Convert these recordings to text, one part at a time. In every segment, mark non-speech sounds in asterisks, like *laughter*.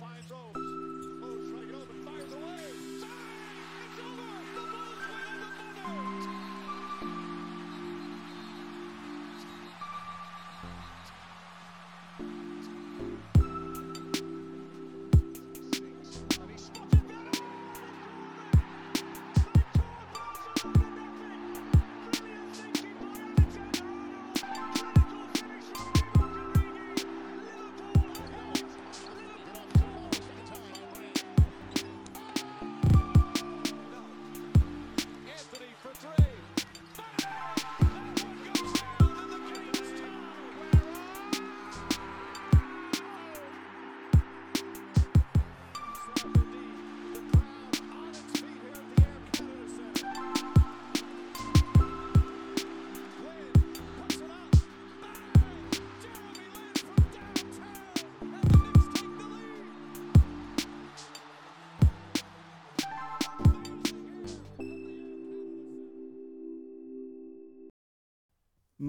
finds those.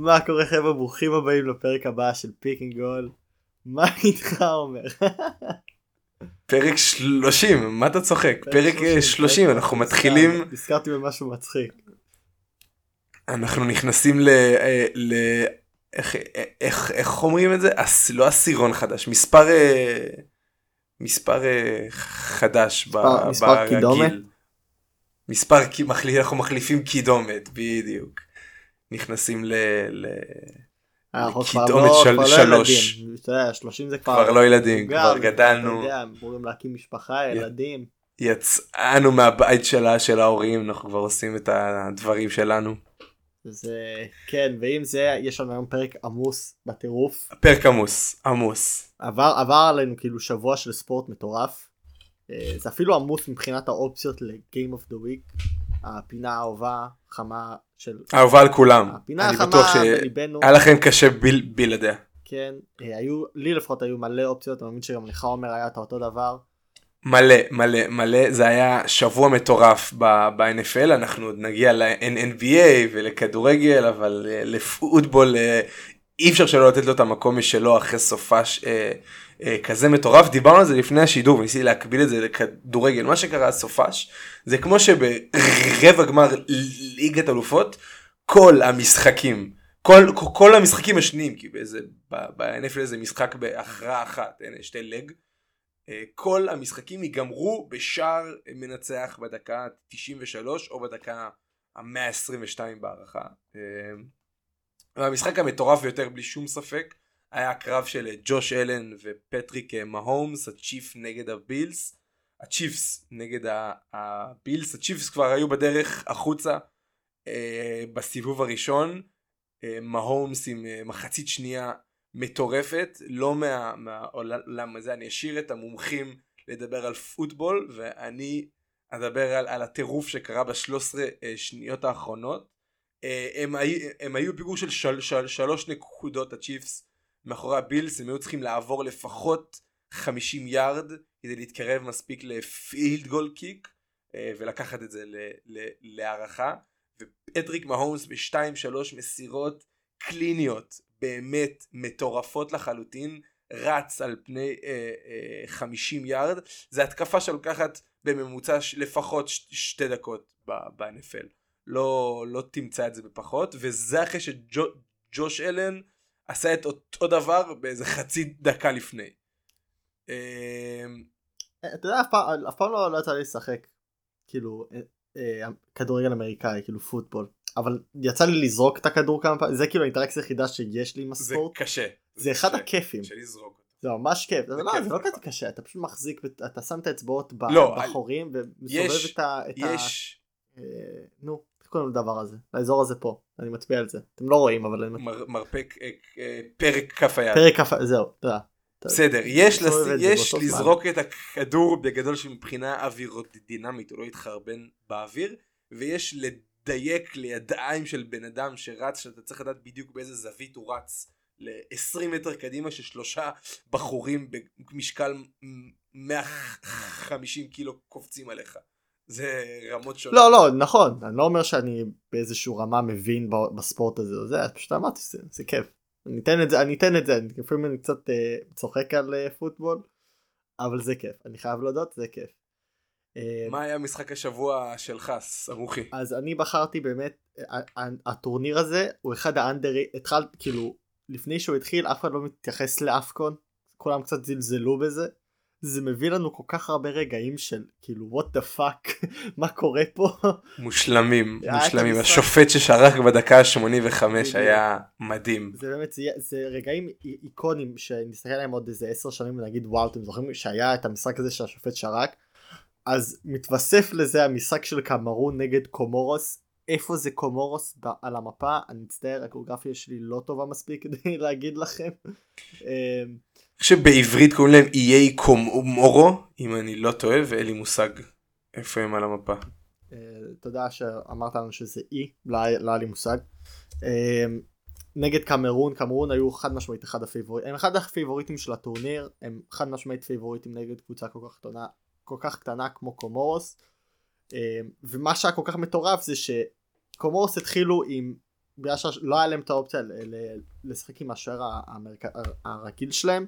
מה קורה חבר'ה ברוכים הבאים לפרק הבא של פיק אנד רול. מה איתך עומר? פרק 30 מה אתה צוחק פרק 30 אנחנו מתחילים נזכרתי במשהו מצחיק. אנחנו נכנסים ל... אה, ל... איך, איך, איך אומרים את זה? אס, לא עשירון חדש, מספר אה, מספר אה, חדש מספר, מספר קידומת? מספר, אנחנו מחליפים קידומת, בדיוק. נכנסים ל... ל... אנחנו כבר לא, של... כבר לא ילדים, אתה יודע, 30 זה כבר, כבר לא ילדים, כבר גדלנו, אתה יודע, אמורים להקים משפחה, ילדים. יצאנו מהבית שלה של ההורים, אנחנו כבר עושים את הדברים שלנו. זה כן ואם זה יש לנו היום פרק עמוס בטירוף. פרק עמוס עמוס. עבר עבר עלינו כאילו שבוע של ספורט מטורף. אה, זה אפילו עמוס מבחינת האופציות לגיים אוף דה וויק. הפינה האהובה חמה של... אהובה על כולם. הפינה החמה בליבנו. היה לכם קשה ביל, בלעדיה. כן, אה, היו, לי לפחות היו מלא אופציות, אני מאמין שגם לך עומר היה את אותו דבר. מלא מלא מלא זה היה שבוע מטורף ב-NFL אנחנו עוד נגיע ל-NBA ולכדורגל אבל אה, לפוטבול אה, אי אפשר שלא לתת לו את המקום משלו אחרי סופש כזה מטורף דיברנו על זה לפני השידור וניסיתי להקביל את זה לכדורגל מה שקרה סופש זה כמו שברבע גמר ליגת אלופות כל המשחקים כל כל המשחקים השניים כי באיזה ב-NFL זה משחק בהכרעה אחת אין שתי לג. אה, כל המשחקים ייגמרו בשער מנצח בדקה 93 או בדקה המאה 22 בהערכה. אה, המשחק המטורף ביותר בלי שום ספק היה הקרב של ג'וש אלן ופטריק מהומס הצ'יף נגד הבילס הצ'יפס נגד הבילס הצ'יפס כבר היו בדרך החוצה אה, בסיבוב הראשון. מהומס עם מחצית שנייה מטורפת. לא מהעולם הזה אני אשאיר את המומחים לדבר על פוטבול ואני אדבר על, על הטירוף שקרה בשלוש עשרה אה, שניות האחרונות. אה, הם, הם היו פיגור של של, של, שלוש נקודות הצ'יפס מאחורי הבילס הם היו צריכים לעבור לפחות 50 יארד כדי להתקרב מספיק לפילד גול קיק אה, ולקחת את זה להערכה. ופטריק מהומס בשתיים שלוש מסירות קליניות באמת מטורפות לחלוטין רץ על פני אה, אה, 50 יארד. זה התקפה שלוקחת בממוצע לפחות ש- שתי דקות ב-NFL לא, לא תמצא את זה בפחות וזה אחרי שג'וש אלן עשה את אותו דבר באיזה חצי דקה לפני. אה, אתה יודע אף פעם לא, לא יצא לי לשחק כאילו אה, אה, כדורגל אמריקאי כאילו פוטבול. אבל יצא לי לזרוק את הכדור כמה פעמים זה כאילו האינטראקציה היחידה שיש לי עם הספורט. זה קשה. זה אחד הכיפים. זה ממש כיף. זה לא, לא כזה קשה אתה פשוט מחזיק אתה שם את האצבעות לא, בחורים ומסובב את ה... יש אה, נו קוראים לדבר הזה לאזור הזה פה אני מצביע על זה אתם לא רואים אבל מרפק אה, פרק כף היד פרק כף זהו תודה בסדר יש. יש לזרוק את הכדור בגדול שמבחינה אווירודינמית הוא לא יתחרבן באוויר ויש לדייק לידיים של בן אדם שרץ שאתה צריך לדעת בדיוק באיזה זווית הוא רץ ל-20 מטר קדימה ששלושה בחורים במשקל 150 קילו קופצים עליך. זה רמות שונות. לא לא נכון אני לא אומר שאני באיזשהו רמה מבין בספורט הזה או זה פשוט אמרתי זה, זה כיף. אני אתן את זה אני אתן את זה אני לפעמים אני קצת uh, צוחק על uh, פוטבול אבל זה כיף אני חייב להודות זה כיף. אה, מה היה משחק השבוע שלך סמוכי? אז אני בחרתי באמת הטורניר הזה הוא אחד האנדרי התחל כאילו לפני שהוא התחיל אף אחד לא מתייחס לאפקון כולם קצת זלזלו בזה זה מביא לנו כל כך הרבה רגעים של כאילו what the fuck *laughs* מה קורה פה? מושלמים מושלמים. השופט ששרק בדקה ה-85 היה מדהים. זה באמת זה, זה רגעים איקונים שנסתכל עליהם עוד איזה 10 שנים ונגיד וואו אתם זוכרים שהיה את המשחק הזה שהשופט שרק? אז מתווסף לזה המשחק של קמרון נגד קומורוס איפה זה קומורוס על המפה אני מצטער הגיאוגרפיה שלי לא טובה מספיק כדי *laughs* להגיד לכם. אמ, שבעברית קוראים להם איי קומורו אם אני לא טועה ואין לי מושג איפה הם על המפה. אה, תודה שאמרת לנו שזה אי לא היה לי מושג. אמ, נגד קמרון קמרון היו חד משמעית אחד הפיבוריטים הם אחד הפיבוריטים של הטורניר הם חד משמעית פיבוריטים נגד קבוצה כל כך קטנה כל כך קטנה כמו קומורוס ומה שהיה כל כך מטורף זה שקומורוס התחילו עם בגלל שלא היה להם את האופציה לשחק עם השוער הרגיל שלהם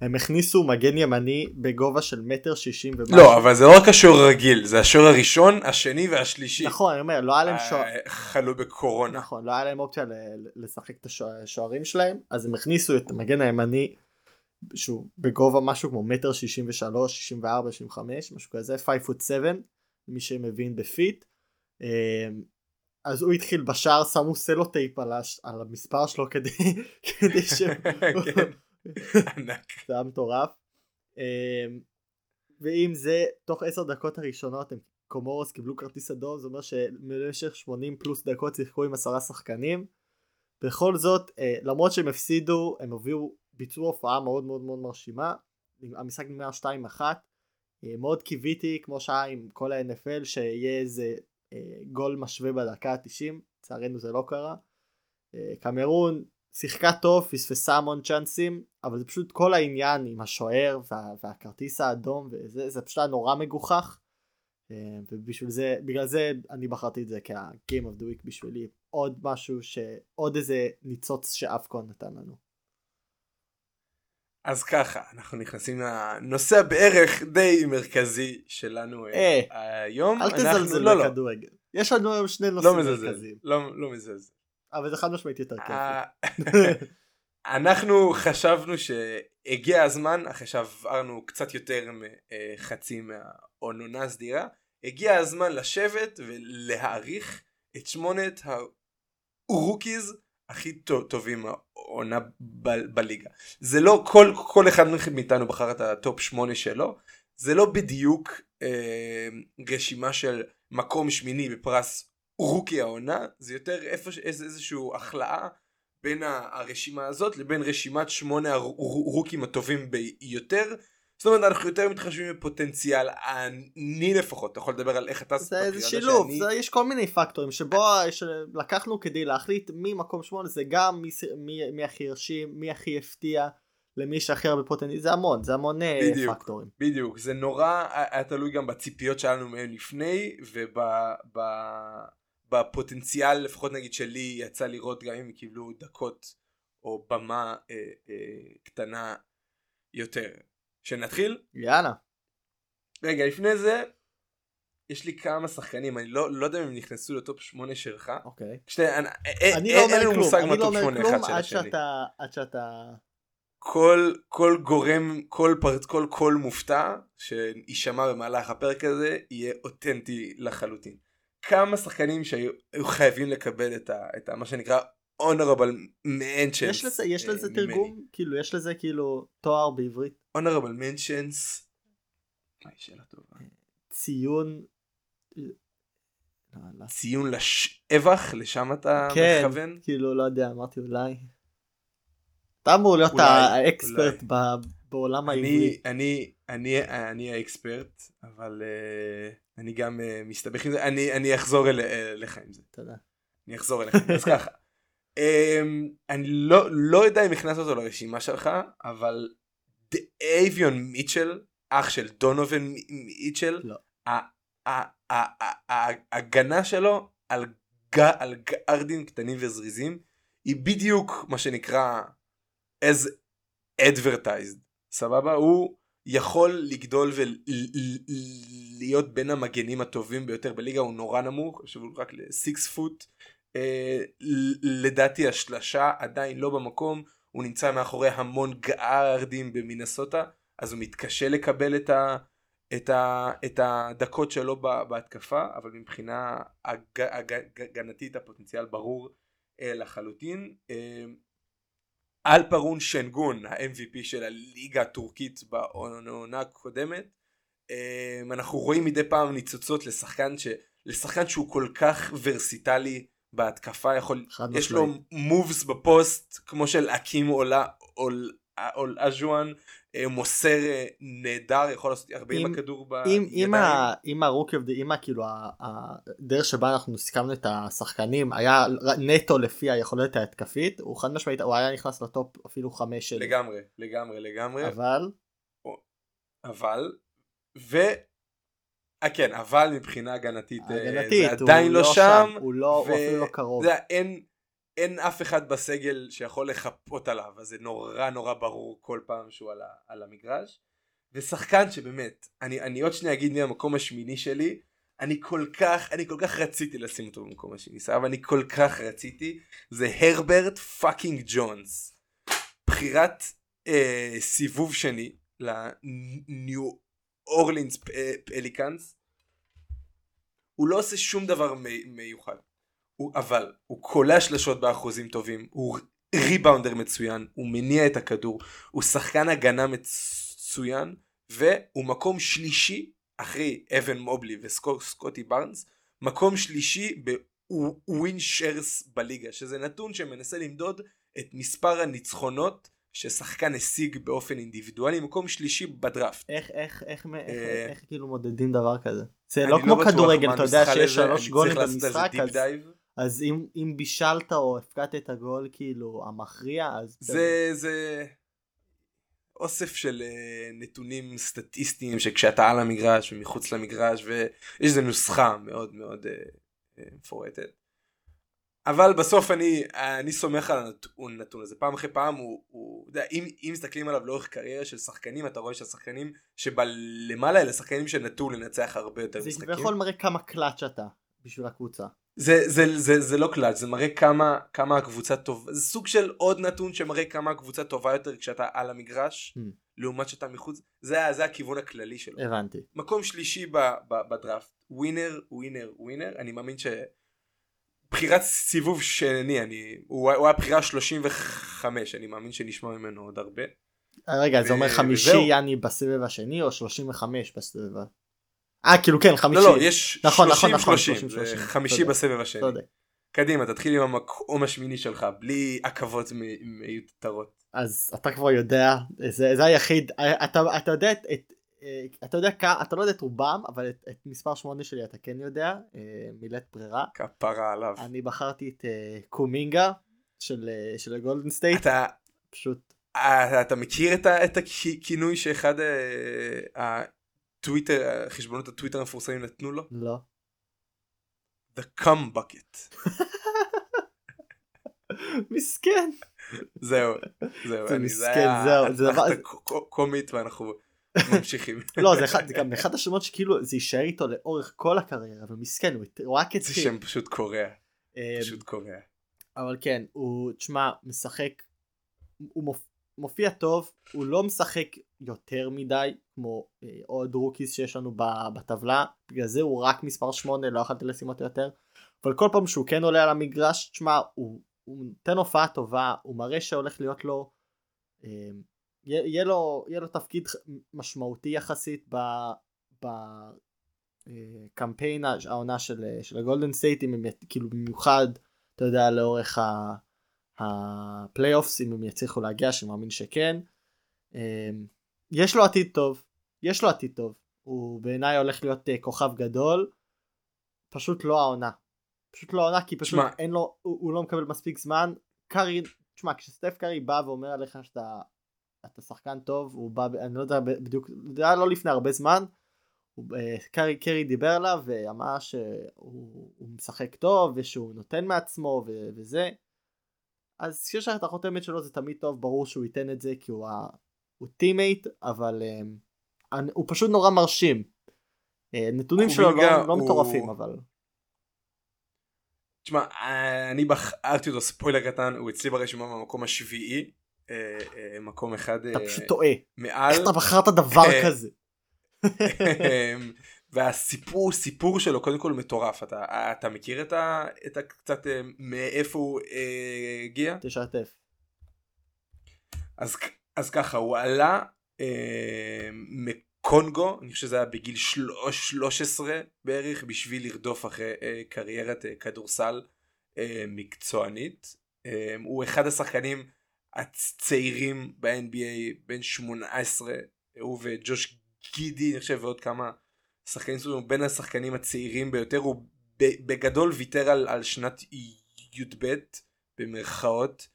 הם הכניסו מגן ימני בגובה של מטר שישים ומשהו. לא אבל זה לא רק השוער הרגיל זה השוער הראשון השני והשלישי. נכון אני אומר לא היה להם שוער. אה, חלו בקורונה. נכון לא היה להם אופציה לשחק את השוערים שלהם אז הם הכניסו את המגן הימני שהוא בגובה משהו כמו מטר שישים ושלוש שישים וארבע שישים וחמש משהו כזה 5 foot 7 מי שמבין בפיט. אמ, אז הוא התחיל בשער שמו סלוטייפ על, הש... על המספר שלו כדי, *laughs* כדי ש... *laughs* כן. זה היה מטורף. אמ, ועם זה תוך עשר דקות הראשונות הם קומורוס קיבלו כרטיס אדום זה אומר שבמשך 80 פלוס דקות שיחקו עם עשרה שחקנים. בכל זאת אה, למרות שהם הפסידו הם הביאו ביצעו הופעה מאוד מאוד מאוד מרשימה. המשחק נגמר 2-1 אה, מאוד קיוויתי כמו שהיה עם כל ה-NFL שיהיה איזה אה, גול משווה בדקה ה-90 לצערנו זה לא קרה. קמרון שיחקה טוב, פספסה המון צ'אנסים, אבל זה פשוט כל העניין עם השוער וה, והכרטיס האדום וזה, זה פשוט היה נורא מגוחך. אה, ובשביל זה, בגלל זה אני בחרתי את זה כ-game of the week בשבילי. עוד משהו שעוד איזה ניצוץ שאפקון נתן לנו. אז ככה, אנחנו נכנסים לנושא בערך די מרכזי שלנו אה, אה היום. אל תזלזל לא, לא. בכדורגל. לא. יש לנו היום שני נושאים לא מרכזיים. לא, לא מזלזל. אבל זה חד משמעית יותר כיף. אה, *laughs* אנחנו חשבנו שהגיע הזמן, אחרי שעברנו קצת יותר מחצי מהעונונה הסדירה, הגיע הזמן לשבת ולהעריך את שמונת ה rookies הכי טובים העונה בליגה. זה לא כל, כל אחד מאיתנו בחר את ה top שמונה שלו, זה לא בדיוק אה, רשימה של מקום שמיני בפרס rookie העונה זה יותר איפה איזה, איזשהו הכלאה בין הרשימה הזאת לבין רשימת שמונה הרוקים הטובים ביותר. זאת אומרת אנחנו יותר מתחשבים בפוטנציאל אני לפחות. אתה יכול לדבר על איך אתה זה, זה שילוב שאני... זה, יש כל מיני פקטורים שבו לקחנו כדי להחליט מי מקום שמונה זה גם מי, מי, מי הכי הרשים מי הכי הפתיע למי שהכי הרבה פוטנציאל זה המון זה המון אה, בדיוק, פקטורים. בדיוק. זה נורא היה תלוי גם בציפיות שלנו מהם לפני וב... ב... בפוטנציאל לפחות נגיד שלי יצא לראות גם אם קיבלו דקות או במה אה, אה, קטנה יותר. שנתחיל? יאללה. רגע לפני זה יש לי כמה שחקנים אני לא, לא יודע אם הם נכנסו לטופ 8 שלך. אוקיי. כשתי, אני, אני לא אומר כלום, אני לא אומר כלום עד שאתה, עד שאתה... כל כל גורם כל פרט כל קול מופתע שיישמע במהלך הפרק הזה יהיה אותנטי לחלוטין. כמה שחקנים שהיו חייבים לקבל את, ה, את ה, מה שנקרא honorable mentions. יש לזה, יש לזה תרגום? כאילו יש לזה כאילו תואר בעברית? Honorable mentions. שאלה טובה. ציון. ציון לשבח לשם אתה כן, מכוון? כן, כאילו לא יודע אמרתי אולי. אתה אמור להיות האקספרט בעולם העברי. אני אני אני האקספרט אבל. Uh... אני גם uh, מסתבך עם זה, אני, אני אחזור אל, אליך עם זה. תודה. אני אחזור אליך, אז ככה. Um, *laughs* אני לא, לא יודע אם הכנסת אותו לרשימה שלך, אבל אייביון מיטשל, אח של דונובן מיטשל, לא. ההגנה שלו על, ג, על גארדים קטנים וזריזים, היא בדיוק מה שנקרא as advertised, סבבה? הוא יכול לגדול ולהיות בין המגנים הטובים ביותר בליגה הוא נורא נמוך, שהוא רק ל-6 פוט. אה, לדעתי השלשה עדיין לא במקום, הוא נמצא מאחורי המון גארדים במינסוטה, אז הוא מתקשה לקבל את, ה, את, ה, את הדקות שלו בהתקפה, אבל מבחינה הגנתית הפוטנציאל ברור אה, לחלוטין. אה, אלפרון שנגון ה-MVP של הליגה הטורקית בעונה הקודמת אמ, אנחנו רואים מדי פעם ניצוצות לשחקן ש... לשחקן שהוא כל כך ורסיטלי בהתקפה יכול יש לו moves ב post כמו של האקים אולאג'ואן אה, מוסר אה, נהדר יכול לעשות הרבה עם הכדור בידיים. אם ה rookie אם כאילו הדרך שבה אנחנו סיכמנו את השחקנים היה נטו לפי היכולת ההתקפית הוא חד משמעית הוא היה נכנס ל top אפילו חמש של לגמרי לגמרי לגמרי אבל אבל ו... אה, כן אבל מבחינה הגנתית, הגנתית זה עדיין לא, לא שם, הוא לא ו... הוא אפילו לא קרוב. זה, אין, אין אף אחד בסגל שיכול לחפות עליו אז זה נורא נורא ברור כל פעם שהוא על, ה, על המגרש. ושחקן שבאמת אני, אני עוד שנייה אגיד מי המקום השמיני שלי אני כל כך אני כל כך רציתי לשים אותו במקום השני אבל אני כל כך רציתי זה הרברט fucking ג'ונס. בחירת אה, סיבוב שני לניו אורלינס פליקאנס הוא לא עושה שום דבר מיוחד הוא, אבל הוא קולע שלשות באחוזים טובים, הוא rebounder מצוין, הוא מניע את הכדור, הוא שחקן הגנה מצוין, והוא מקום שלישי אחרי אוון מובלי וסקוטי בארנס, מקום שלישי בווין שרס בליגה, שזה נתון שמנסה למדוד את מספר הניצחונות ששחקן השיג באופן אינדיבידואלי מקום שלישי בדראפט. איך איך איך איך, אה, איך כאילו מודדים דבר כזה? זה לא כמו כדורגל אתה יודע שיש שלוש גולים במשחק אז אז אם אם בישלת או הפקדת את הגול כאילו המכריע אז זה זה אוסף של uh, נתונים סטטיסטיים שכשאתה על המגרש ומחוץ למגרש ויש איזה נוסחה מאוד מאוד uh, מפורטת. אבל בסוף אני אני סומך על הנתון הזה פעם אחרי פעם הוא, הוא יודע, אם, אם מסתכלים עליו לאורך קריירה של שחקנים אתה רואה שהשחקנים שבלמעלה אלה שחקנים שנטו לנצח הרבה יותר זה משחקים. זה יכול מראה כמה קלאץ' אתה בשביל הקבוצה. זה, זה, זה, זה לא קלאץ', זה מראה כמה, כמה הקבוצה טובה, זה סוג של עוד נתון שמראה כמה הקבוצה טובה יותר כשאתה על המגרש, mm. לעומת שאתה מחוץ, זה, זה הכיוון הכללי שלו. הבנתי. מקום שלישי ב, ב, בדראפט, ווינר, ווינר, ווינר, אני מאמין שבחירת סיבוב שני, אני, הוא, הוא היה בחירה 35, אני מאמין שנשמע ממנו עוד הרבה. רגע, ו... זה אומר חמישי יאני בסבב השני או 35 בסבב אה כאילו כן חמישי. לא לא יש נכון, 30 נכון, 30, נכון, 30, 30 חמישי תודה. בסבב השני. תודה. קדימה תתחיל עם המקום השמיני שלך בלי עכבות מיותרות. אז אתה כבר יודע זה, זה היחיד אתה, אתה יודע את, את אתה יודע אתה לא יודע את רובם אבל את, את מספר 8 שלי אתה כן יודע אה, בלית ברירה. כפרה עליו. אני בחרתי את אה, קומינגה של, אה, של הגולדן סטייט. אתה פשוט. אתה מכיר את, את הכינוי שאחד הטוויטר, חשבונות הטוויטר המפורסמים נתנו לו? לא. The cum bucket. *laughs* מסכן. זהו, זהו, זה מסכן, זהו, זה דבר קומית ואנחנו ממשיכים. *laughs* לא, זה אחד, גם אחד השמות שכאילו זה יישאר איתו לאורך כל הקריירה, ומסכן, הוא רק התחיל. זה שם פשוט קורע, אמ, פשוט קורע. אבל כן, הוא, תשמע, משחק, הוא מופיע טוב, הוא לא משחק יותר מדי כמו אה, עוד rookies שיש לנו בטבלה, בגלל זה הוא רק מספר 8, לא יכולתי לשים אותו יותר, אבל כל פעם שהוא כן עולה על המגרש, תשמע, הוא, הוא נותן הופעה טובה, הוא מראה שהולך להיות לו, אה, יהיה לו, יהיה לו תפקיד משמעותי יחסית ב... ב קמפיין העונה של, של הגולדן סטייט אם הם כאילו במיוחד אתה יודע לאורך ה playoffs אם הם יצליחו להגיע שמאמין שכן. אמ, יש לו עתיד טוב יש לו עתיד טוב. הוא בעיניי הולך להיות כוכב גדול. פשוט לא העונה. פשוט לא העונה כי פשוט שמה. אין לו הוא, הוא לא מקבל מספיק זמן. קארי תשמע כשסטף קארי בא ואומר עליך שאתה אתה שחקן טוב הוא בא אני לא יודע בדיוק זה היה לא לפני הרבה זמן הוא, אה, קארי קרי דיבר עליו ואמר שהוא משחק טוב ושהוא נותן מעצמו ו, וזה אז כשיש לך את החותמת שלו זה תמיד טוב ברור שהוא ייתן את זה כי הוא, הוא teammate אבל um, הוא פשוט נורא מרשים. אה, נתונים שלו לא, לא מטורפים אבל. תשמע אני בחרתי אותו ספוילר קטן הוא אצלי ברשימה במקום השביעי אה, אה, מקום אחד אתה פשוט טועה מעל איך אתה בחרת דבר כזה. והסיפור סיפור שלו קודם כל מטורף אתה אתה מכיר את ה... את ה... קצת מאיפה הוא הגיע? תשתף. אז אז ככה הוא עלה אה, מקונגו אני חושב שזה היה בגיל 13 בערך בשביל לרדוף אחרי אה, קריירת אה, כדורסל אה, מקצוענית אה, הוא אחד השחקנים הצעירים ב-NBA בין 18 הוא וג'וש גידי אני חושב ועוד כמה שחקנים סביבו בין השחקנים הצעירים ביותר הוא בגדול ויתר על, על שנת י"ב במרכאות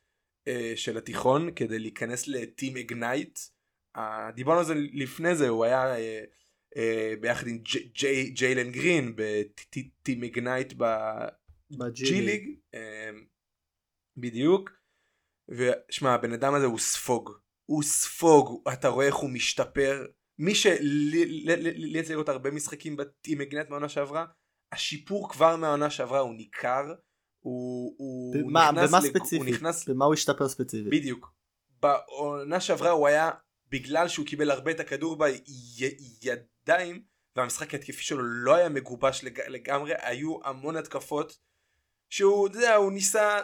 אה, של התיכון כדי להיכנס ל Team Ignite. דיברנו על זה לפני זה הוא היה אה, אה, ביחד עם ג'יילן גרין ב Team Ignite ב G League בדיוק. ושמע הבן אדם הזה הוא ספוג הוא ספוג אתה רואה איך הוא משתפר מי שלי יצא לראות הרבה משחקים בטים אגנייט מהעונה שעברה השיפור כבר מהעונה שעברה הוא ניכר. הוא, הוא במה, נכנס, במה לג... ספציפית? הוא נכנס... במה הוא השתפר ספציפית? בדיוק. בעונה שעברה הוא היה, בגלל שהוא קיבל הרבה את הכדור בידיים, והמשחק ההתקפי שלו לא היה מגובש לג... לגמרי, היו המון התקפות שהוא, אתה יודע, הוא ניסה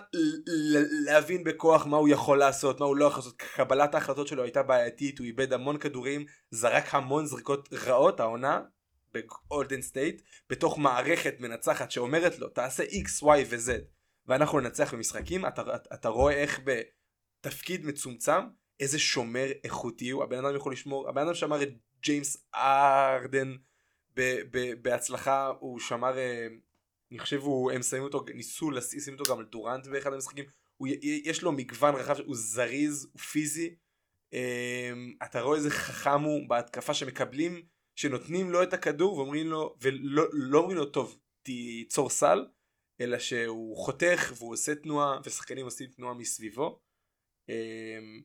להבין בכוח מה הוא יכול לעשות, מה הוא לא יכול לעשות, קבלת ההחלטות שלו הייתה בעייתית, הוא איבד המון כדורים, זרק המון זריקות רעות, העונה, בגולדן סטייט בתוך מערכת מנצחת שאומרת לו תעשה x y ו-z ואנחנו ננצח במשחקים. אתה, אתה, רואה איך בתפקיד מצומצם איזה שומר איכותי הוא. הבן אדם יכול לשמור הבן אדם שמר את ג'יימס הארדן בהצלחה הוא שמר אה, אני חושב הוא הם שמים אותו ניסו לשים אותו גם על דורנט באחד המשחקים הוא, יש לו מגוון רחב הוא זריז הוא פיזי אה, אתה רואה איזה חכם הוא בהתקפה שמקבלים שנותנים לו את הכדור ואומרים לו, ולא לא אומרים לו טוב תיצור סל, אלא שהוא חותך והוא עושה תנועה ושחקנים עושים תנועה מסביבו. אמ,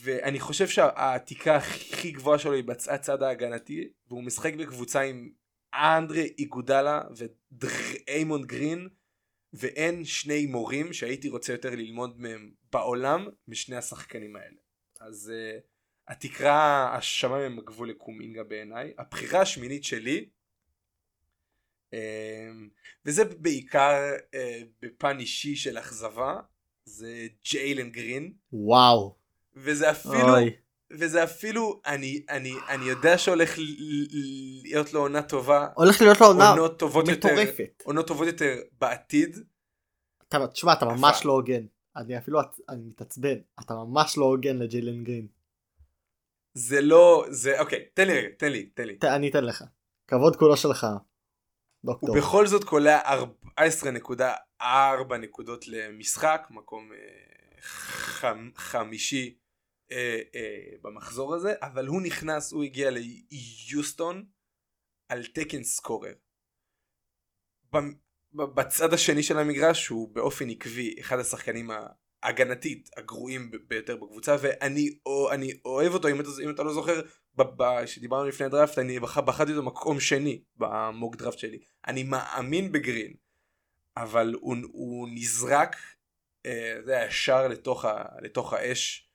ואני חושב שהעתיקה הכי גבוהה שלו היא בצד ההגנתי והוא משחק בקבוצה עם אנדרי איגודלה ודריימונד גרין ואין שני מורים שהייתי רוצה יותר ללמוד מהם בעולם משני השחקנים האלה. אז uh, התקרה השמיים הם הגבול לקומינגה בעיניי הבחירה השמינית שלי אמ, וזה בעיקר אה, בפן אישי של אכזבה זה ג'יילן גרין וואו וזה אפילו אוי. וזה אפילו אני אני אני יודע שהולך להיות לו עונה טובה הולך להיות לו עונה מטורפת יותר, עונות טובות יותר בעתיד. תשמע אתה ממש לא הוגן אני אפילו אני מתעצבן אתה ממש לא הוגן לג'יילן גרין. זה לא זה אוקיי תן לי רגע תן לי תן לי. אני אתן לך. כבוד כולו שלך. דוקטור. הוא בכל זאת קולע 14.4 נקודות למשחק מקום אה, חמ, חמישי אה, אה, במחזור הזה אבל הוא נכנס הוא הגיע ליוסטון על תקן סקורר. בצד השני של המגרש הוא באופן עקבי אחד השחקנים הגנתית הגרועים ביותר בקבוצה ואני או, אני אוהב אותו אם אתה, אם אתה לא זוכר כשדיברנו לפני הדראפט אני בח, בחרתי אותו מקום שני במוג דראפט שלי אני מאמין בגרין אבל הוא, הוא נזרק אה, זה ישר לתוך, ה, לתוך האש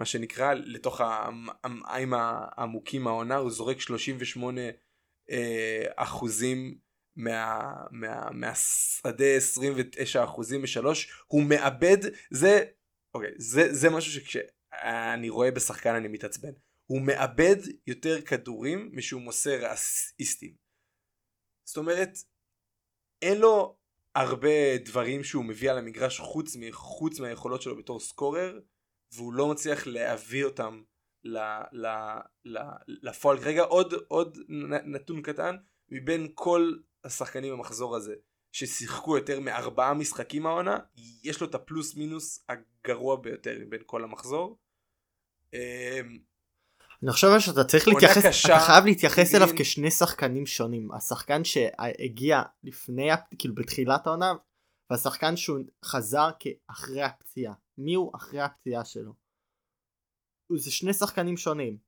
מה שנקרא לתוך המים העמוקים העונה הוא זורק 38 אה, אחוזים מה, מה, מהשדה 29 אחוזים משלוש הוא מאבד זה אוקיי זה זה משהו שכשאני רואה בשחקן אני מתעצבן. הוא מאבד יותר כדורים משהוא מוסר אסיסטים. זאת אומרת אין לו הרבה דברים שהוא מביא על המגרש חוץ מחוץ מהיכולות שלו בתור סקורר והוא לא מצליח להביא אותם לפועל. כרגע עוד עוד נתון קטן מבין כל השחקנים במחזור הזה ששיחקו יותר מארבעה משחקים העונה יש לו את הפלוס מינוס הגרוע ביותר מבין כל המחזור. אמ, אני חושב שאתה צריך להתייחס קשה, אתה חייב להתייחס אליו כשני שחקנים שונים. השחקן שהגיע לפני כאילו בתחילת העונה והשחקן שהוא חזר כאחרי הפציעה מי הוא אחרי הפציעה שלו. זה שני שחקנים שונים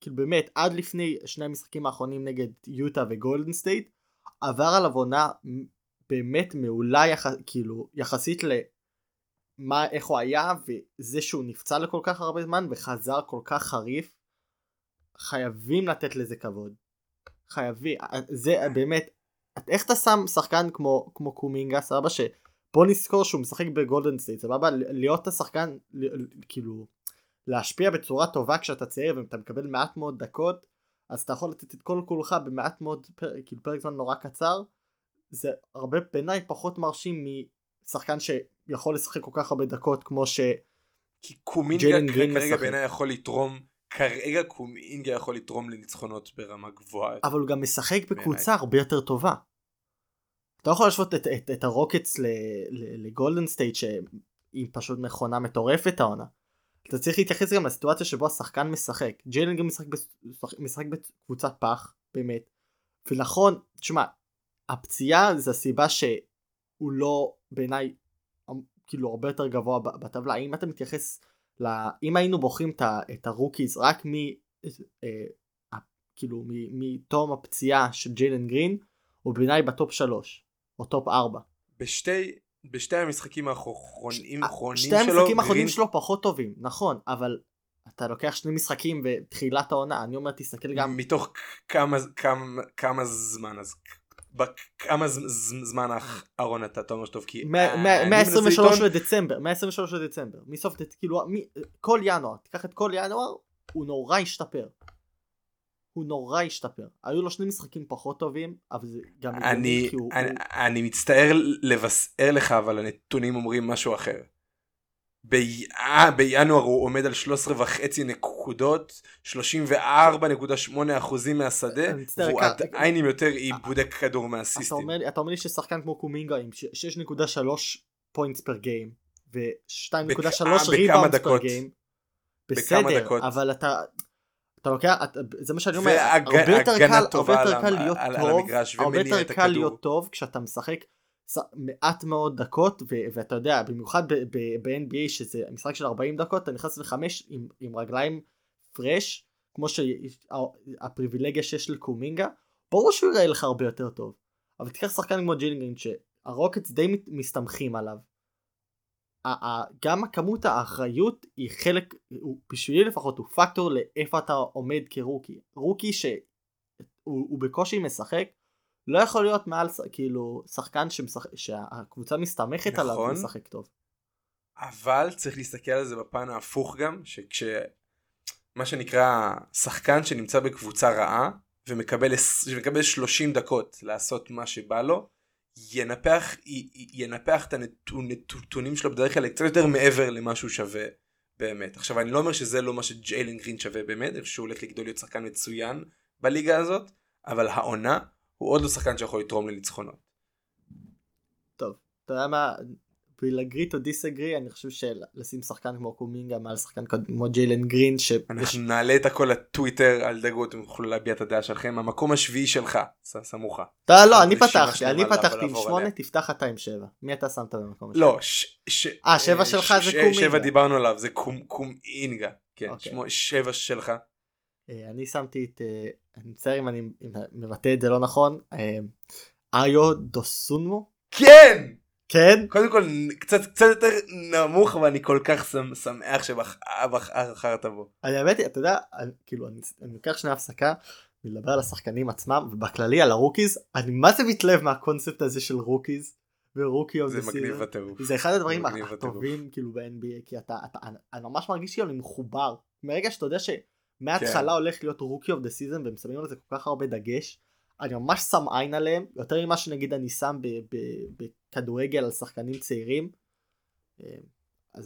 כאילו באמת עד לפני שני המשחקים האחרונים נגד יוטה וגולדן סטייט עבר עליו עונה באמת מעולה יח... כאילו יחסית למה איך הוא היה וזה שהוא נפצע לכל כך הרבה זמן וחזר כל כך חריף חייבים לתת לזה כבוד. חייבים זה באמת איך אתה שם שחקן כמו כמו קומינגה סבבה שבוא נזכור שהוא משחק בגולדן סטייט סבבה להיות השחקן כאילו להשפיע בצורה טובה כשאתה צעיר ואתה מקבל מעט מאוד דקות אז אתה יכול לתת את כל כולך במעט מאוד פר, כאילו פרק זמן נורא קצר זה הרבה בעיניי פחות מרשים משחקן שיכול לשחק כל כך הרבה דקות כמו ש... כי קומינגה כרגע בעיניי יכול לתרום כרגע קומינגה יכול לתרום לניצחונות ברמה גבוהה. אבל הוא גם משחק בקבוצה הרבה יותר טובה. אתה לא יכול להשוות את, את, את הרוקטס לגולדן סטייט שהיא פשוט מכונה מטורפת העונה. אתה צריך להתייחס גם לסיטואציה שבו השחקן משחק. ג'יילן גם משחק, משחק בקבוצת פח באמת. ונכון, תשמע, הפציעה זה הסיבה שהוא לא בעיניי כאילו הרבה יותר גבוה בטבלה. אם אתה מתייחס לה... אם היינו בוחרים את ה rookies רק מ... אה, כאילו מתום הפציעה של ג'יילן גרין הוא בעיניי בטופ 3 או טופ 4. בשתי בשתי המשחקים האחרונים שלו שתי המשחקים האחרונים שלו פחות טובים נכון אבל אתה לוקח שני משחקים בתחילת העונה אני אומר תסתכל גם מתוך כמה כמה כמה זמן אז בכמה זמן האחרון אתה תומר טוב כי מ-23 לדצמבר מ-23 לדצמבר מסוף כאילו כל ינואר תיקח את כל ינואר הוא נורא השתפר. הוא נורא השתפר היו לו שני משחקים פחות טובים אבל זה גם אני הוא, אני, הוא... אני מצטער לבשר לך אבל הנתונים אומרים משהו אחר. ב... אה, בינואר הוא עומד על 13 וחצי נקודות 34.8 אחוזים מהשדה והוא עדיין עם יותר איבודי כדור מאסיסטים. אתה אומר לי ששחקן כמו קומינגה עם 6.3 points per game ו-2.3 rebounds per game. בסדר אבל אתה אתה לוקח, זה מה שאני אומר, הרבה יותר קל, הרבה יותר קל להיות טוב, הרבה יותר קל להיות טוב כשאתה משחק מעט מאוד דקות ואתה יודע במיוחד ב-NBA שזה משחק של 40 דקות אתה נכנס לחמש עם, עם רגליים fresh כמו שהפריבילגיה שיש לקומינגה ברור שהוא יראה לך הרבה יותר טוב. אבל תיקח שחקן כמו ג'יילן גרין שהרוקטס די מסתמכים עליו גם הכמות האחריות היא חלק, בשבילי לפחות הוא פקטור לאיפה אתה עומד כ rookie. rookie שהוא בקושי משחק לא יכול להיות מעל כאילו שחקן שמשחק, שהקבוצה מסתמכת נכון, עליו ומשחק טוב. אבל צריך להסתכל על זה בפן ההפוך גם שכש... מה שנקרא שחקן שנמצא בקבוצה רעה ומקבל, ומקבל 30 דקות לעשות מה שבא לו ינפח, ינפח את הנתונים שלו בדרך כלל קצת יותר מעבר למה שהוא שווה באמת. עכשיו אני לא אומר שזה לא מה שג'יילן גרין שווה באמת, איפה שהוא הולך לגדול להיות שחקן מצוין בליגה הזאת, אבל העונה הוא עוד לא שחקן שיכול לתרום לניצחונות. טוב, אתה יודע מה, בלהגריט או דיסאגרי אני חושב שלשים שחקן כמו קומינגה מעל שחקן כמו ג'יילן גרין ש... אנחנו נעלה את הכל לטוויטר על דגו אתם יכולים להביע את הדעה שלכם המקום השביעי שלך סמוכה. לא לא אני פתחתי אני פתחתי עם שמונה תפתח אתה עם שבע מי אתה שמת במקום השביעי? לא. אה שבע שלך זה קומינגה. שבע דיברנו עליו זה קומינגה. כן אוקיי. שבע שלך. אה, אני שמתי את אה, אני מצטער אם אני מבטא את זה לא נכון איו דוסונמו. כן! כן? קודם כל קצת קצת יותר נמוך ואני כל כך שמח שבחרת בו. אני האמת אתה יודע כאילו אני, אני לוקח שנייה הפסקה ולדבר על השחקנים עצמם ובכללי על ה rookies אני מה זה מתלהב מהקונספט הזה של rookies. ו rookie of זה מגניב בטירוף. זה אחד הדברים הטובים כאילו ב-NBA כי אתה, אתה אני, אני ממש מרגיש כאילו אני מחובר מרגע שאתה יודע שמההתחלה כן. הולך להיות rookie of the season והם שמים על זה כל כך הרבה דגש אני ממש שם עין עליהם יותר ממה שנגיד אני שם בכדורגל על שחקנים צעירים. אה,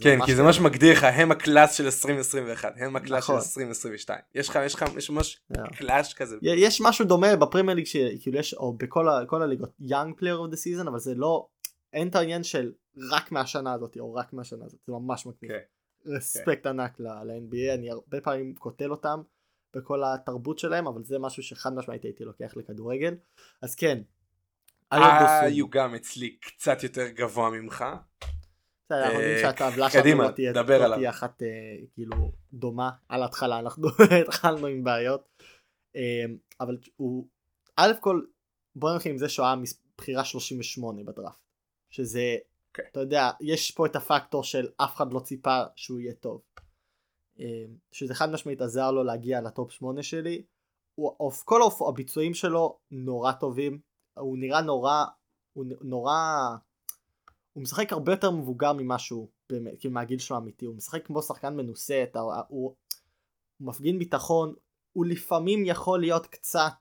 כן כי זה מה שמגדיר לך הם ה class של 2021 הם ה class של 2022 נכון. יש לך יש לך יש ממש class כזה יש משהו דומה בפרימייר ליג שכאילו יש או בכל הליגות young player of the season אבל זה לא אין את העניין של רק מהשנה הזאת או רק מהשנה הזאת זה ממש מגניב. כן. רספקט ענק ל-NBA אני הרבה פעמים קוטל אותם בכל התרבות שלהם אבל זה משהו שחד משמעית הייתי לוקח לכדורגל אז כן. איו גם אצלי קצת יותר גבוה ממך. בסדר, אנחנו יודעים אה, שהטבלה שלנו לא תהיה לא אחת אה, כאילו דומה על ההתחלה אנחנו *laughs* התחלנו עם בעיות. אה, אבל הוא א' כל בוא נתחיל עם זה שהוא היה בחירה 38 בדראפט שזה כן. אתה יודע יש פה את הפקטור של אף אחד לא ציפה שהוא יהיה טוב. אה, שזה חד משמעית עזר לו להגיע לטופ 8 שלי. הוא, אוף, כל האופ, הביצועים שלו נורא טובים הוא נראה נורא הוא נורא הוא משחק הרבה יותר מבוגר ממה שהוא באמת כאילו מהגיל שלו האמיתי הוא משחק כמו שחקן מנוסה אתה, הוא, הוא מפגין ביטחון הוא לפעמים יכול להיות קצת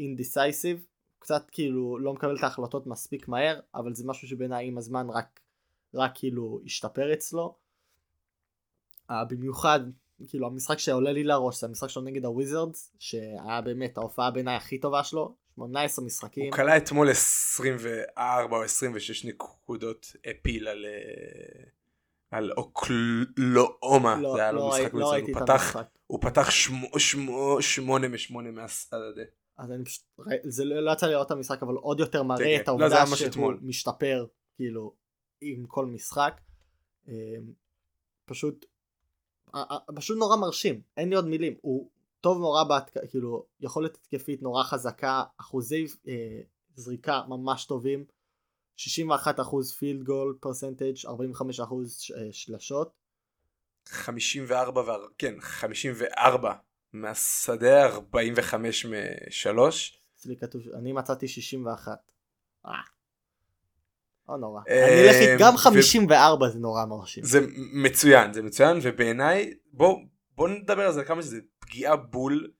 אינדיסייסיב קצת כאילו לא מקבל את ההחלטות מספיק מהר אבל זה משהו שבעיניי עם הזמן רק רק כאילו השתפר אצלו. במיוחד כאילו המשחק שעולה לי לראש זה המשחק שלו נגד הוויזרדס שהיה באמת ההופעה בעיניי הכי טובה שלו 18 משחקים. הוא כלה אתמול 24 או 26 נקודות הפיל על אה, על אוקלאומה. לא, זה היה לא, לו ראי- משחק לא מצוין. הוא פתח הוא פתח שמו- שמו- שמונה משמונה מהשדה אז אני פשוט, זה לא לא יצא לי לראות את המשחק אבל עוד יותר מראה את לא, העובדה ממש שהוא. משתפר כאילו עם כל משחק. אה, פשוט פשוט נורא מרשים אין לי עוד מילים. הוא טוב נורא בהתק... כאילו יכולת התקפית נורא חזקה אחוזי אה, זריקה ממש טובים 61% פילד גול פרסנטג' 45% ש- אה, שלשות. 54 וה- כן 54 מהשדה 45 משלוש. אצלי כתוב אני מצאתי 61. לא נורא. אה, אני אלך גם ו- 54 זה נורא מרשים. זה מצוין זה מצוין ובעיניי בוא בוא נדבר על זה כמה שזה פגיעה בול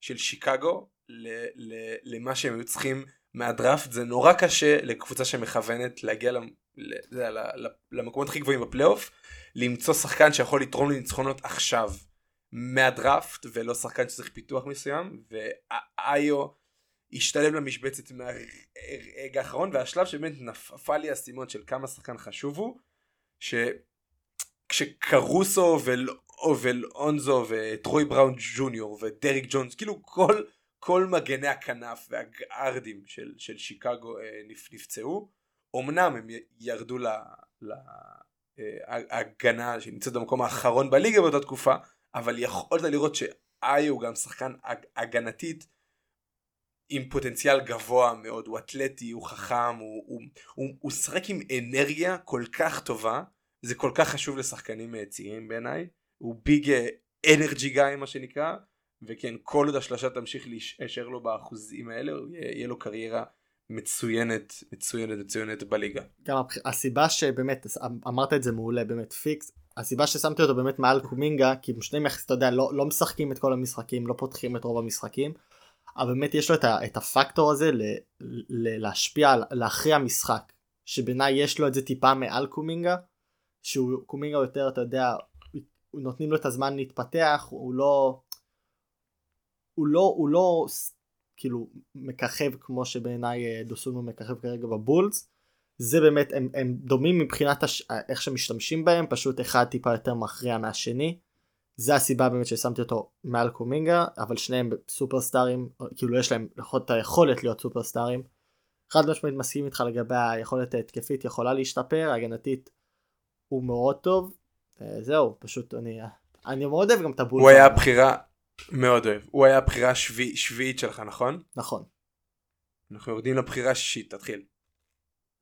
של שיקגו ל- ל- למה שהם היו צריכים מהדראפט זה נורא קשה לקבוצה שמכוונת להגיע למקומות הכי גבוהים בפלייאוף למצוא שחקן שיכול לתרום לניצחונות עכשיו מהדראפט ולא שחקן שצריך פיתוח מסוים ואיו השתלב למשבצת מהרגע האחרון והשלב שבאמת נפל לי האסימון של כמה שחקן חשוב הוא שכשקרוסו ולאונזו וטרוי בראון ג'וניור ודריק ג'ונס כאילו כל כל מגני הכנף והגארדים של, של שיקגו אה, נפ, נפצעו אמנם הם ירדו להגנה שנמצאת במקום האחרון בליגה באותה תקופה אבל יכולת לראות שאיו גם שחקן הג- הגנתית עם פוטנציאל גבוה מאוד, הוא אתלטי, הוא חכם, הוא, הוא, הוא, הוא שחק עם אנרגיה כל כך טובה, זה כל כך חשוב לשחקנים אה, צעירים בעיניי, הוא ביג אנרג'י גאי מה שנקרא, וכן כל עוד השלושה תמשיך להישאר לו באחוזים האלה, יהיה, לו קריירה מצוינת, מצוינת, מצוינת בליגה. גם הסיבה שבאמת אמרת את זה מעולה באמת פיקס הסיבה ששמתי אותו באמת מעל קומינגה כי הם שניהם יחסית אתה יודע לא, לא משחקים את כל המשחקים לא פותחים את רוב המשחקים אבל באמת יש לו את, ה, את הפקטור הזה ל, ל, להשפיע להכריע משחק שבעיניי יש לו את זה טיפה מעל קומינגה שהוא קומינגה יותר אתה יודע נותנים לו את הזמן להתפתח הוא לא הוא לא הוא לא כאילו מככב כמו שבעיניי אה, דוסונו מככב כרגע בבולס זה באמת הם, הם דומים מבחינת הש... איך שמשתמשים בהם פשוט אחד טיפה יותר מכריע מהשני זה הסיבה באמת ששמתי אותו מעל קומינגה אבל שניהם סופרסטארים כאילו יש להם לפחות את היכולת להיות סופרסטארים. חד משמעית מסכים איתך לגבי היכולת ההתקפית יכולה להשתפר הגנתית הוא מאוד טוב אה, זהו פשוט אני אני מאוד אוהב גם את הבול הוא היה הבחירה, מאוד אוהב, הוא היה הבחירה השביעי- שביעית שלך נכון? נכון אנחנו יורדים לבחירה השישית, תתחיל.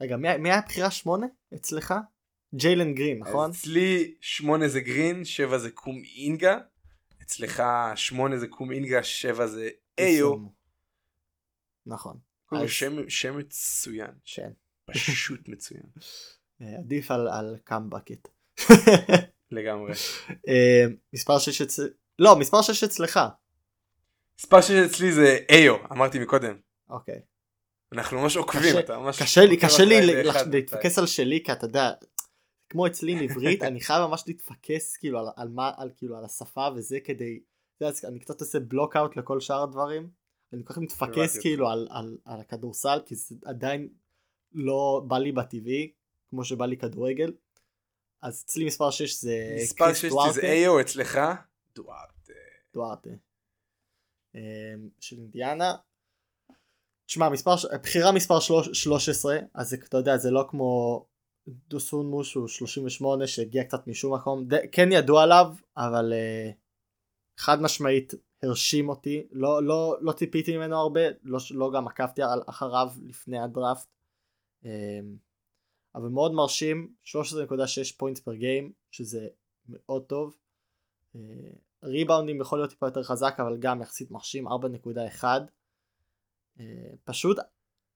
רגע מי, מי היה הבחירה שמונה אצלך? ג'יילן גרין נכון? אצלי שמונה זה גרין, שבע זה קום אינגה, אצלך שמונה זה קום אינגה, שבע זה איו. נכון. כל אז- שם, שם מצוין, כן. פשוט מצוין, *laughs* אה, עדיף על, על קאמבקט. *laughs* לגמרי. אה, מספר 6 אצל... לא, מספר 6 אצלך. מספר שש אצלי זה איו, אמרתי מקודם. אוקיי. אנחנו ממש עוקבים, אתה ממש... קשה לי, קשה לי. להתפקס על שלי, כי אתה יודע, כמו אצלי עם עברית, אני חייב ממש להתפקס כאילו על, על מה, על כאילו על השפה וזה כדי, יודע, אני קצת עושה בלוק אאוט לכל שאר הדברים. אני כל כך מתפקס. כאילו על, על, על הכדורסל, כי זה עדיין לא בא לי בטבעי, כמו שבא לי כדורגל. אז אצלי מספר 6 זה מספר קריס שש אצלי דוארטה. זה איו, אצלך? דוארטה. דוארטה. אמ, של אינדיאנה. תשמע מספר בחירה מספר שלוש- 13 אז זה, אתה יודע זה לא כמו דוסון מושו 38 שהגיע קצת משום מקום. ד... כן ידוע עליו אבל uh, חד משמעית הרשים אותי. לא לא לא ציפיתי ממנו הרבה לא, לא גם עקבתי אחריו לפני הדראפט. uh, אבל מאוד מרשים 13.6 פוינט פר גיים שזה מאוד טוב. uh, ריבאונדים יכול להיות טיפה יותר חזק אבל גם יחסית מרשים 4.1 uh, פשוט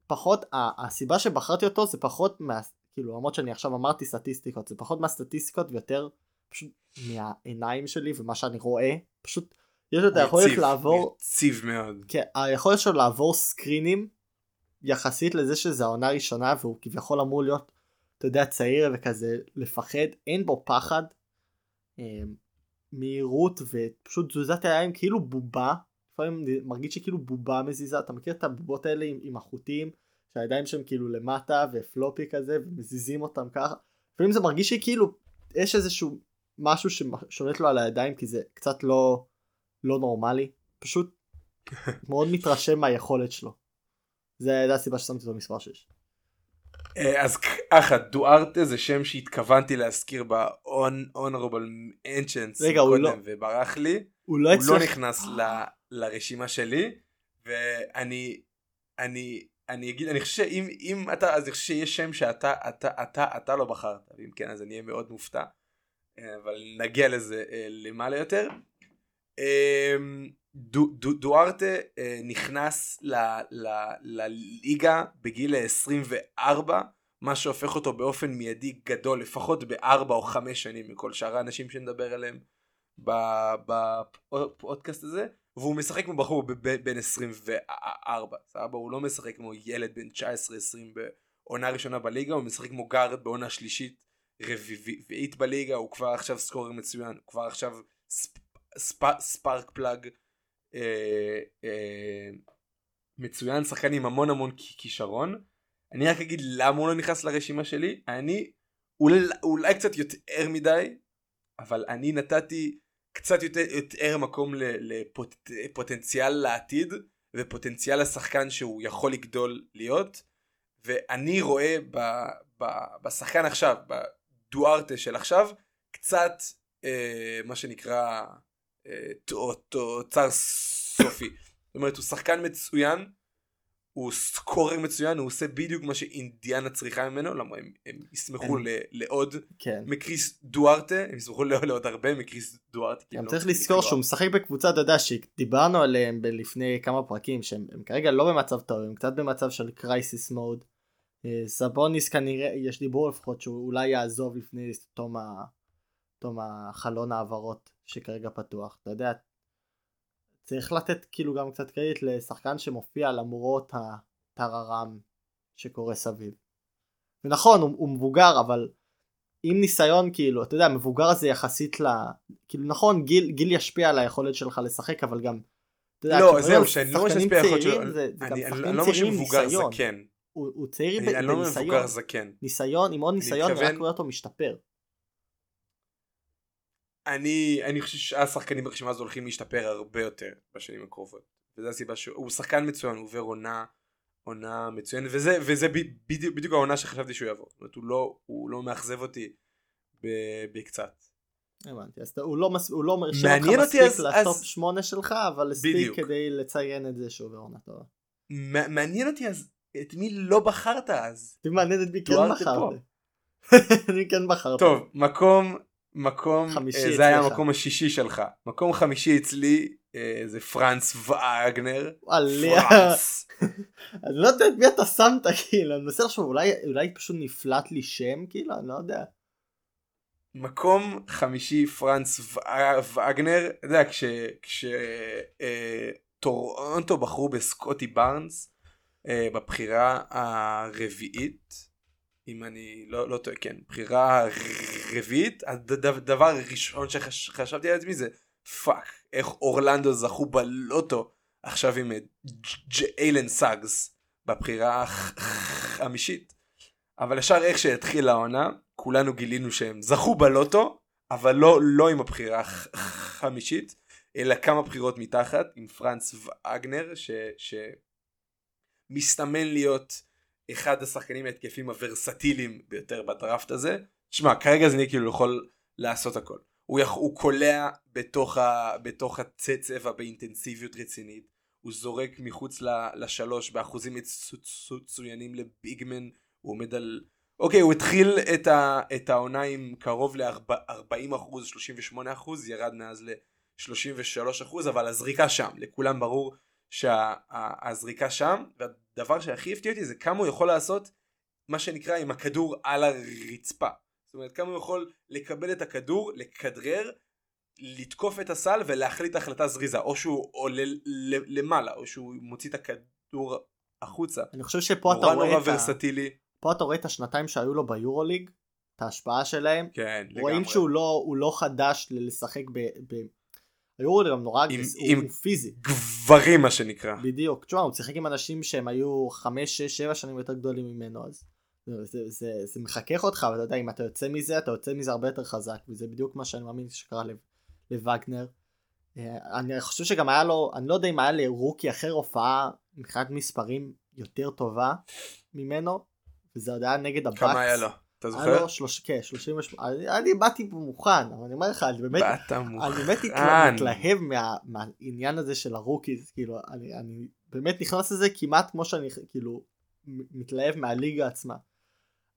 פחות הסיבה שבחרתי אותו זה פחות מה כאילו למרות שאני עכשיו אמרתי סטטיסטיקות זה פחות מהסטטיסטיקות ויותר פשוט מהעיניים שלי ומה שאני רואה. פשוט יש את היכולת לעבור יציב מאוד. כן היכולת שלו לעבור סקרינים יחסית לזה שזה העונה הראשונה והוא כביכול אמור להיות אתה יודע צעיר וכזה לפחד אין בו פחד אמ, מהירות ופשוט תזוזת הידיים כאילו בובה לפעמים מרגיש שכאילו בובה מזיזה אתה מכיר את הבובות האלה עם, עם החוטים שהידיים שהם כאילו למטה ופלופי כזה ומזיזים אותם ככה. לפעמים זה מרגיש שכאילו יש איזשהו משהו ששולט לו על הידיים כי זה קצת לא לא נורמלי. פשוט *laughs* מאוד מתרשם מהיכולת שלו. זה הסיבה ששמתי אותו מספר 6. אה, אז ככה דוארטה זה שם שהתכוונתי להזכיר ב-honorable ancients קודם לא... וברח לי. הוא לא, הוא לא נכנס ל, לרשימה שלי ואני אני אני אגיד אני חושב שאם אם אתה אז אני חושב שיש שם שאתה אתה אתה אתה לא בחרת ואם כן אז אני אהיה מאוד מופתע אה, אבל נגיע לזה אה, למעלה יותר. אמ, דו, דו, דוארטה אה, נכנס לליגה בגיל 24 מה שהופך אותו באופן מיידי גדול לפחות בארבע או חמש שנים מכל שאר האנשים שנדבר עליהם בפודקאסט הזה והוא משחק כמו בחור בן 24 סבבה? הוא לא משחק כמו ילד בן 19-20 בעונה ראשונה בליגה הוא משחק כמו גארד בעונה שלישית רביעית בליגה הוא כבר עכשיו scorer מצוין הוא כבר עכשיו ספ, ספ, spark plug אה, אה, מצוין שחקן עם המון המון כישרון. אני רק אגיד למה הוא לא נכנס לרשימה שלי אני אולי, אולי קצת יותר מדי אבל אני נתתי קצת יותר, יותר מקום לפוטנציאל לפוט, לעתיד ופוטנציאל לשחקן שהוא יכול לגדול להיות. ואני רואה ב, ב, בשחקן עכשיו בדוארטה של עכשיו קצת אה, מה שנקרא אה, תוצר סופי. זאת אומרת הוא שחקן מצוין הוא סקורר מצוין, הוא עושה בדיוק מה שאינדיאנה צריכה ממנו, למה הם, הם ישמחו לעוד כן. מקריס דוארטה, הם ישמחו לעוד הרבה מקריס דוארטה. גם לא צריך לזכור שהוא משחק בקבוצה, אתה יודע, שדיברנו עליהם לפני כמה פרקים, שהם כרגע לא במצב טוב, הם קצת במצב של קרייסיס מוד. סבוניס כנראה, יש דיבור לפחות שהוא אולי יעזוב לפני תום, ה... תום החלון העברות שכרגע פתוח. אתה יודע, צריך לתת כאילו גם קצת קרדיט לשחקן שמופיע למרות הטררם שקורה סביב. ונכון הוא, הוא מבוגר אבל עם ניסיון כאילו אתה יודע מבוגר הזה יחסית ל... כאילו נכון גיל, גיל ישפיע על היכולת שלך לשחק אבל גם. יודע, לא זהו שאני לא חושב שישפיע יכול להיות זה, זה אני, אני, אני לא חושב מבוגר זקן. הוא, הוא צעיר אני, ב, אני לא מבוגר זקן. ניסיון עם עוד ניסיון. רק רואה אותו משתפר. אני אני חושב שהשחקנים ברשימה הזו הולכים להשתפר הרבה יותר בשנים הקרובות וזו הסיבה שהוא שחקן מצוין הוא עובר עונה עונה מצוינת וזה וזה בדיוק, בדיוק העונה שחשבתי שהוא יעבור זאת אומרת הוא לא הוא לא מאכזב אותי בקצת. הבנתי אז הוא לא הוא לא מרשים אותך מספיק אז, לטופ אז... 8 שלך אבל הספיק כדי לציין את זה שהוא עובר עונה טובה. מעניין אותי אז את מי לא בחרת אז. מעניין את מי כן בחרת. *laughs* אני כן בחרתי. טוב מקום מקום, חמישי אה, זה היה המקום השישי שלך. מקום חמישי אצלי אה, זה פרנס וגנר. פרנס. *laughs* אני לא יודע את מי אתה שמת כאילו, אני מנסה לחשוב אולי, אולי פשוט נפלט לי שם כאילו, אני לא יודע. מקום חמישי פרנס וגנר, אתה יודע, כשטורונטו אה, בחרו בסקוטי בארנס בבחירה הרביעית. אם אני לא, לא טועה, כן, בחירה רביעית, הדבר הראשון שחשבתי על עצמי זה Fuck, איך אורלנדו זכו בלוטו עכשיו עם ג'יילן סאגס בבחירה החמישית. אבל ישר איך שהתחילה העונה, כולנו גילינו שהם זכו בלוטו, אבל לא, לא עם הבחירה החמישית, אלא כמה בחירות מתחת, עם פרנץ ואגנר, שמסתמן להיות אחד השחקנים ההתקפיים הוורסטיליים ביותר בדראפט הזה. שמע, כרגע זה נהיה כאילו יכול לעשות הכל. הוא, יכ... הוא קולע בתוך, ה... בתוך הצבע באינטנסיביות רצינית. הוא זורק מחוץ לשלוש באחוזים מצוינים לביגמן. הוא עומד על... אוקיי, הוא התחיל את, ה... את העונה עם קרוב ל-40 אחוז, 38 אחוז, ירד מאז ל-33 אחוז, אבל הזריקה שם. לכולם ברור שהזריקה שם, והדבר שהכי הפתיע אותי זה כמה הוא יכול לעשות מה שנקרא עם הכדור על הרצפה. זאת אומרת כמה הוא יכול לקבל את הכדור, לכדרר, לתקוף את הסל ולהחליט החלטה זריזה, או שהוא עולה למעלה, או שהוא מוציא את הכדור החוצה. אני חושב שפה אתה רואה נורא ורסטילי. פה אתה רואה את השנתיים שהיו לו ביורוליג, את ההשפעה שלהם. כן, לגמרי. רואים שהוא לא, לא חדש לשחק ב... ב... היורו גם נורא עם, עם הוא פיזי. גברים מה שנקרא. בדיוק. תשמע, הוא שיחק עם אנשים שהם היו 5, 6, 7 שנים יותר גדולים ממנו אז. זה, זה, זה, זה מחכך אותך ואתה יודע אם אתה יוצא מזה אתה יוצא מזה הרבה יותר חזק וזה בדיוק מה שאני מאמין שקרה לווגנר. אה, אני חושב שגם היה לו אני לא יודע אם היה לרוקי אחר הופעה מבחינת מספרים יותר טובה ממנו וזה עוד היה נגד הבאקס. כמה היה לו? אתה זוכר? היה לו שלוש, כן, 38, אני, אני באתי מוכן, אבל אני אומר לך, אני באמת, אני באמת מתלהב מה, מהעניין הזה של ה rookies, כאילו, אני, אני באמת נכנס לזה כמעט כמו שאני, כאילו, מתלהב מהליגה עצמה.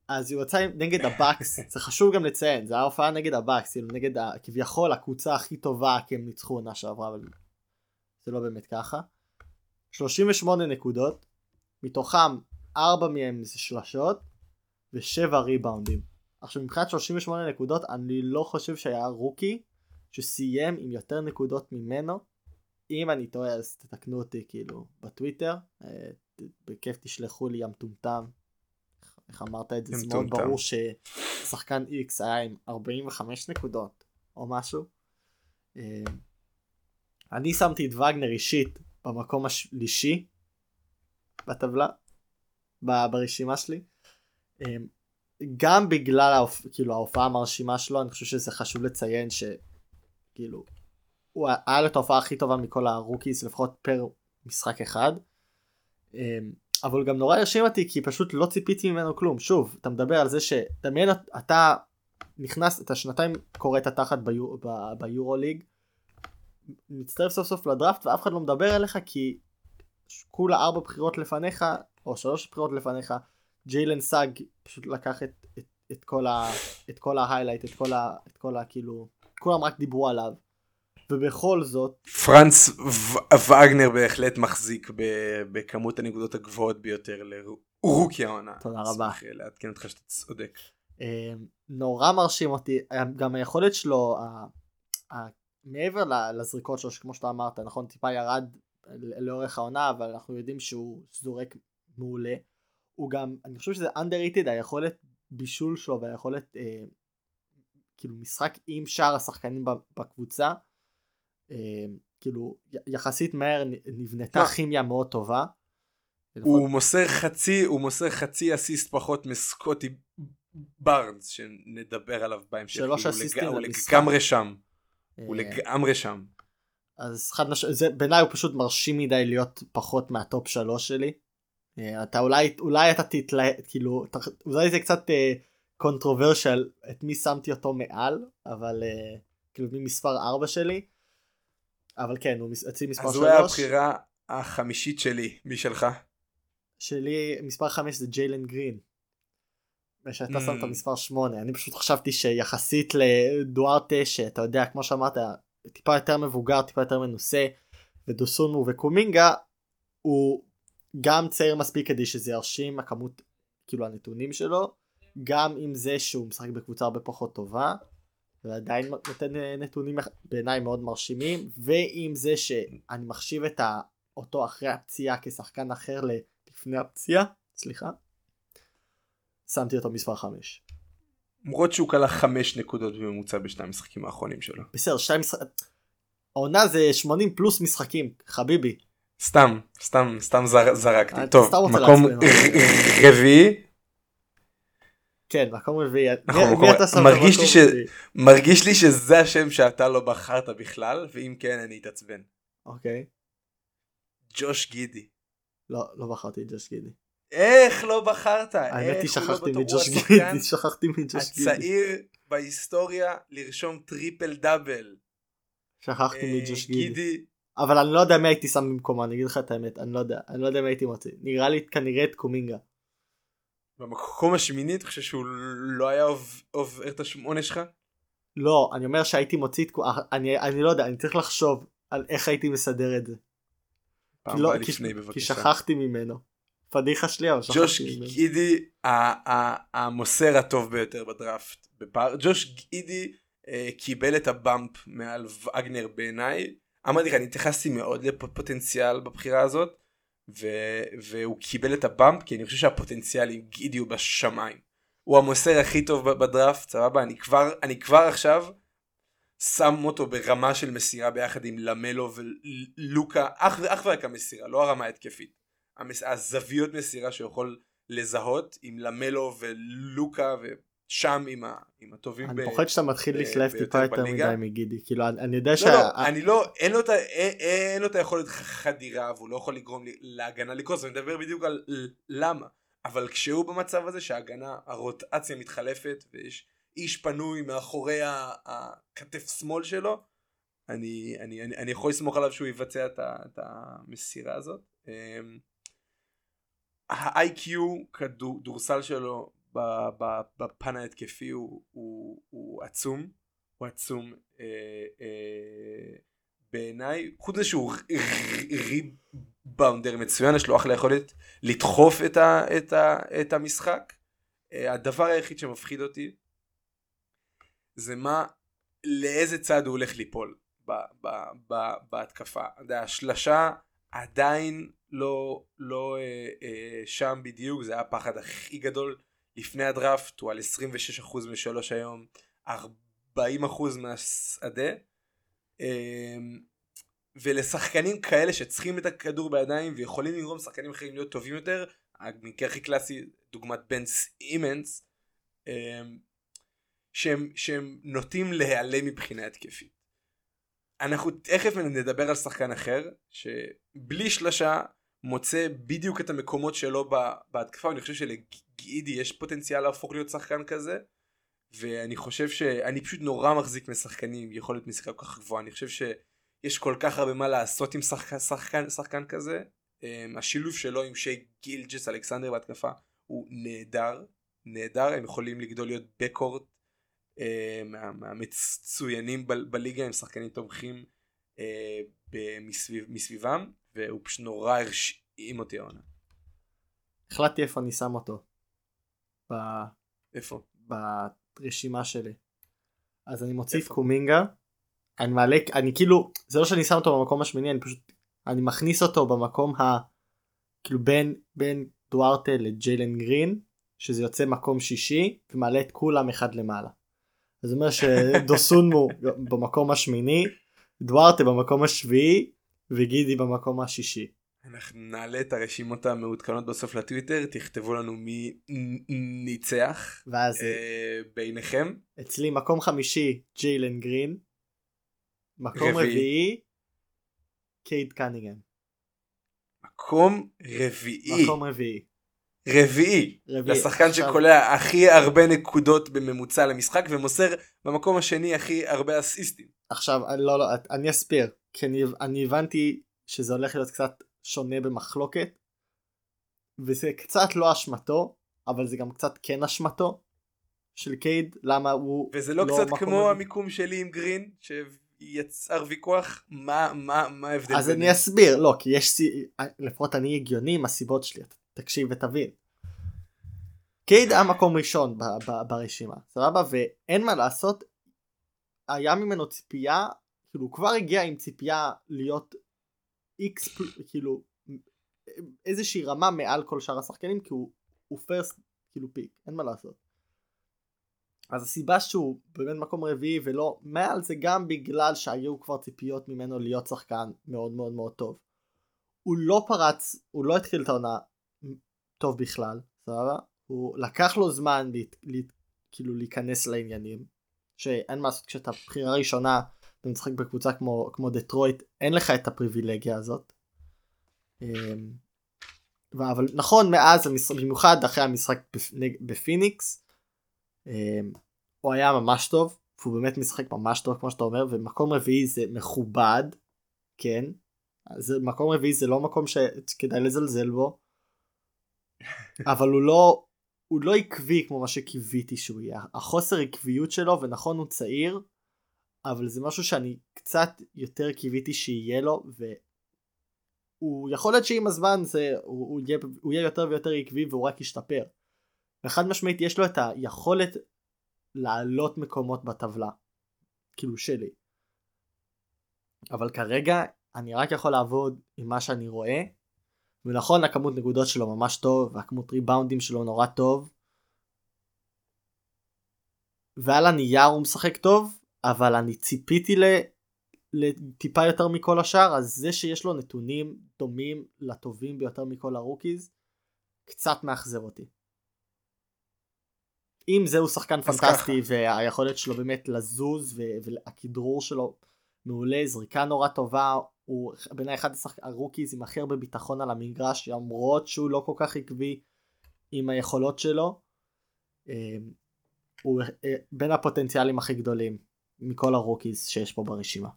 אז הוא יצא נגד הבאקס, *laughs* זה חשוב גם לציין, זה היה הופעה נגד הבאקס, כאילו נגד ה, כביכול הקבוצה הכי טובה כי הם ניצחו עונה שעברה, אבל זה לא באמת ככה. 38 נקודות, מתוכם 4 מהם זה שלשות, ושבע ריבאונדים. עכשיו מבחינת 38 נקודות אני לא חושב שהיה רוקי שסיים עם יותר נקודות ממנו. אם אני טועה אז תתקנו אותי כאילו בטוויטר, אה, בכיף תשלחו לי המטומטם. איך אמרת את זה? זה מאוד ברור ששחקן X היה עם 45 נקודות או משהו. אה, אני שמתי את וגנר אישית במקום השלישי בטבלה ברשימה שלי. אמ, גם בגלל ההופ... כאילו ההופעה המרשימה שלו אני חושב שזה חשוב לציין שכאילו הוא היה לו את ההופעה הכי טובה מכל ה rookies לפחות פר משחק אחד. אמ, אבל הוא גם נורא הרשים אותי כי פשוט לא ציפיתי ממנו כלום שוב אתה מדבר על זה תדמיין אתה נכנס את השנתיים קורע את התחת ביור, ביורו ליג מצטרף סוף סוף לדראפט ואף אחד לא מדבר עליך כי כולה ארבע בחירות לפניך או שלוש בחירות לפניך ג'יילן סאג פשוט לקח את, את, את כל ה... את כל ה highlight, את כל ה... את כל ה... כאילו... כולם רק דיברו עליו. ובכל זאת... פרנץ ו- וגנר בהחלט מחזיק ב- בכמות הנקודות הגבוהות ביותר ל rookie העונה. תודה רבה. אשמח לעדכן אותך שאתה צודק. אה, נורא מרשים אותי, גם היכולת שלו, מעבר לזריקות שלו, כמו שאתה אמרת, נכון, טיפה ירד לאורך העונה, אבל אנחנו יודעים שהוא זורק מעולה. הוא גם, אני חושב שזה underrated היכולת בישול שלו והיכולת אה, כאילו משחק עם שאר השחקנים בקבוצה אה, כאילו יחסית מהר נבנתה כימיה מאוד טובה. הוא מוסר חצי הוא מוסר חצי אסיסט פחות מסקוטי בארנס שנדבר עליו בהמשך. שלוש אסיסטים הוא לגמרי שם. הוא אה, לגמרי שם. אז חד משמעית זה בעיניי הוא פשוט מרשים מדי להיות פחות מה top שלוש שלי. אה, אתה אולי אולי אתה תתלה כאילו אולי זה קצת controversial אה, את מי שמתי אותו מעל אבל uh, כאילו מי מספר 4 שלי אבל כן הוא אצלי מספר 3. אז היה הבחירה החמישית שלי מי שלך? שלי מספר 5 זה ג'יילן גרין. ושאתה mm. שמת מספר 8 אני פשוט חשבתי שיחסית לדוארטה שאתה יודע כמו שאמרת טיפה יותר מבוגר טיפה יותר מנוסה ודוסונו וקומינגה הוא גם צעיר מספיק כדי שזה ירשים הכמות כאילו הנתונים שלו גם עם זה שהוא משחק בקבוצה הרבה פחות טובה ועדיין נותן אה, נתונים בעיניי מאוד מרשימים ועם זה שאני מחשיב את אותו אחרי הפציעה כשחקן אחר לפני הפציעה סליחה שמתי אותו מספר 5. למרות שהוא קלע 5 נקודות בממוצע בשני המשחקים האחרונים שלו. בסדר, שתי משחקים. העונה זה 80 פלוס משחקים חביבי. סתם, סתם, סתם זר, זרקתי. טוב, מקום רביעי. כן, מקום רביעי. מרגיש לי, ש... מרגיש לי שזה השם שאתה לא בחרת בכלל, ואם כן אני אתעצבן. אוקיי. ג'וש גידי. לא, לא בחרתי את ג'וש גידי. איך לא בחרת? האמת היא לא שכחתי? מג'וש גידי, *laughs* שכחתי מג'וש גידי. הצעיר בהיסטוריה לרשום טריפל דאבל. שכחתי אה, מג'וש גידי. גידי, אבל אני לא יודע מי הייתי שם במקומו, אני אגיד לך את האמת, אני לא יודע, אני לא יודע מי הייתי מוציא. נראה לי כנראה את קומינגה. במקום השמיני, אתה חושב שהוא לא היה עוב- עובר את השמונה שלך? לא, אני אומר שהייתי מוציא את... קו- אני, אני לא יודע, אני צריך לחשוב על איך הייתי מסדר את זה. פעם לא- כי- לפני כי בבקשה. שכחתי ממנו. פדיחה שלי, אבל ג'וש שכחתי ממנו. גידי ה- ה- המוסר הטוב ביותר בדראפט. ג'וש גידי אה, קיבל את הבאמפ מעל וגנר בעיניי. אמרתי לך אני התייחסתי מאוד לפוטנציאל בבחירה הזאת ו- והוא קיבל את הבאמפ כי אני חושב שהפוטנציאל עם גידי הוא בשמיים. הוא המוסר הכי טוב בדראפט סבבה אני כבר אני כבר עכשיו שם אותו ברמה של מסירה ביחד עם למלו ולוקה אך אך ורק המסירה לא הרמה ההתקפית. המס... הזוויות מסירה שיכול לזהות עם למלו ולוקה ושם עם, ה... עם הטובים אני ב... פוחד שאתה מתחיל להתלהב טיפה יותר. מדי מגידי. כאילו, אני יודע לא, שה... לא, אני לא, אין לו, את אין, אין לו את היכולת חדירה והוא לא יכול לגרום לי- להגנה לקרוס, אני מדבר בדיוק על למה. אבל כשהוא במצב הזה שההגנה, הרוטציה מתחלפת ויש איש פנוי מאחורי הכתף שמאל שלו, אני, אני, אני, אני יכול לסמוך עליו שהוא יבצע את, ה, את המסירה הזאת. אמ, ה-IQ כדורסל שלו בפן ההתקפי הוא, הוא, הוא עצום, הוא עצום אה, אה, בעיניי, חוץ מזה שהוא ריבאונדר מצוין, יש לו אחלה יכולת לדחוף את, ה, את, ה, את המשחק. אה, הדבר היחיד שמפחיד אותי זה מה, לאיזה צד הוא הולך ליפול ב, ב, ב, בהתקפה. השלשה עדיין לא, לא אה, אה, שם בדיוק, זה היה הפחד הכי גדול לפני הדראפט, הוא על 26% משלוש היום, 40% מהשדה. אה, ולשחקנים כאלה שצריכים את הכדור בידיים ויכולים לגרום לשחקנים אחרים להיות טובים יותר, המקרה הכי קלאסי דוגמת בן סימנס, אה, שהם, שהם נוטים להיעלם מבחינה התקפית. אנחנו תכף נדבר על שחקן אחר שבלי שלשה מוצא בדיוק את המקומות שלו בהתקפה ואני חושב שלגידי יש פוטנציאל להפוך להיות שחקן כזה ואני חושב שאני פשוט נורא מחזיק משחקנים עם יכולת משחקה כל כך גבוהה אני חושב שיש כל כך הרבה מה לעשות עם שחקן, שחקן, שחקן כזה. um, השילוב שלו עם שי גילג'ס אלכסנדר בהתקפה הוא נהדר נהדר הם יכולים לגדול להיות בקורט מה- מהמצוינים בליגה הם שחקנים תומכים אה, מסביב, מסביבם והוא פשוט נורא הרשים אותי העונה. החלטתי איפה אני שם אותו. ב- איפה? ברשימה שלי. אז אני מוציא את איפה? קומינגה. אני מעלה, אני כאילו, זה לא שאני שם אותו במקום השמיני, אני פשוט, אני מכניס אותו במקום ה... כאילו בין, בין דוארטה לג'יילן גרין, שזה יוצא מקום שישי, ומעלה את כולם אחד למעלה. זה אומר שדוסונמו *laughs* במקום השמיני, דוארטה במקום השביעי, וגידי במקום השישי. אנחנו נעלה את הרשימות המעודכנות בסוף לטוויטר תכתבו לנו מי ניצח ואז אה, ביניכם אצלי מקום חמישי ג'יילן גרין, מקום רביעי. רביעי קייד קניגן, מקום רביעי מקום רביעי. רביעי רביעי. לשחקן עכשיו- שקולע הכי הרבה נקודות בממוצע למשחק ומוסר במקום השני הכי הרבה אסיסטים. עכשיו לא, לא אני אסביר כי אני, אני הבנתי שזה הולך להיות קצת שונה במחלוקת וזה קצת לא אשמתו אבל זה גם קצת כן אשמתו של קייד למה הוא וזה לא, לא קצת כמו רביעי. המיקום שלי עם גרין שיצר ויכוח מה מה מה ההבדל אז אני אסביר לא כי יש סי- לפחות אני הגיוני עם הסיבות שלי תקשיב ותבין. קייד היה מקום ראשון ב- ב- ברשימה סבבה ואין מה לעשות היה ממנו ציפייה כאילו הוא כבר הגיע עם ציפייה להיות איקס כאילו איזושהי רמה מעל כל שאר השחקנים כי הוא הוא פרסט כאילו פיק אין מה לעשות. אז הסיבה שהוא באמת מקום רביעי ולא מעל זה גם בגלל שהיו כבר ציפיות ממנו להיות שחקן מאוד מאוד מאוד טוב. הוא לא פרץ, הוא לא התחיל את העונה טוב בכלל, סבבה? הוא לקח לו זמן להת, להת, כאילו להיכנס לעניינים, שאין מה לעשות כשאתה בחירה ראשונה ומשחק בקבוצה כמו, כמו דטרויט, אין לך את הפריבילגיה הזאת. אמ, אבל נכון מאז במיוחד אחרי המשחק בפיניקס אמ, הוא היה ממש טוב הוא באמת משחק ממש טוב כמו שאתה אומר ומקום רביעי זה מכובד כן זה מקום רביעי זה לא מקום שכדאי לזלזל בו *laughs* אבל הוא לא הוא לא עקבי כמו מה שקיוויתי שהוא יהיה החוסר עקביות שלו ונכון הוא צעיר אבל זה משהו שאני קצת יותר קיוויתי שיהיה לו והוא יכול להיות שעם הזמן זה הוא, הוא, יהיה, הוא יהיה יותר ויותר עקבי והוא רק ישתפר. וחד משמעית יש לו את היכולת לעלות מקומות בטבלה כאילו שלי. אבל כרגע אני רק יכול לעבוד עם מה שאני רואה ונכון הכמות נקודות שלו ממש טוב והכמות ריבאונדים שלו נורא טוב ועל הנייר הוא משחק טוב אבל אני ציפיתי לטיפה יותר מכל השאר אז זה שיש לו נתונים דומים לטובים ביותר מכל ה rookies קצת מאכזב אותי. אם זהו שחקן פנטסטי והיכולת שלו באמת לזוז והכדרור שלו מעולה זריקה נורא טובה הוא בעיניי אחד ה rookies עם הכי הרבה ביטחון על המגרש למרות שהוא לא כל כך עקבי עם היכולות שלו. אמ, הוא אה, בין הפוטנציאלים הכי גדולים מכל ה rookies שיש פה ברשימה.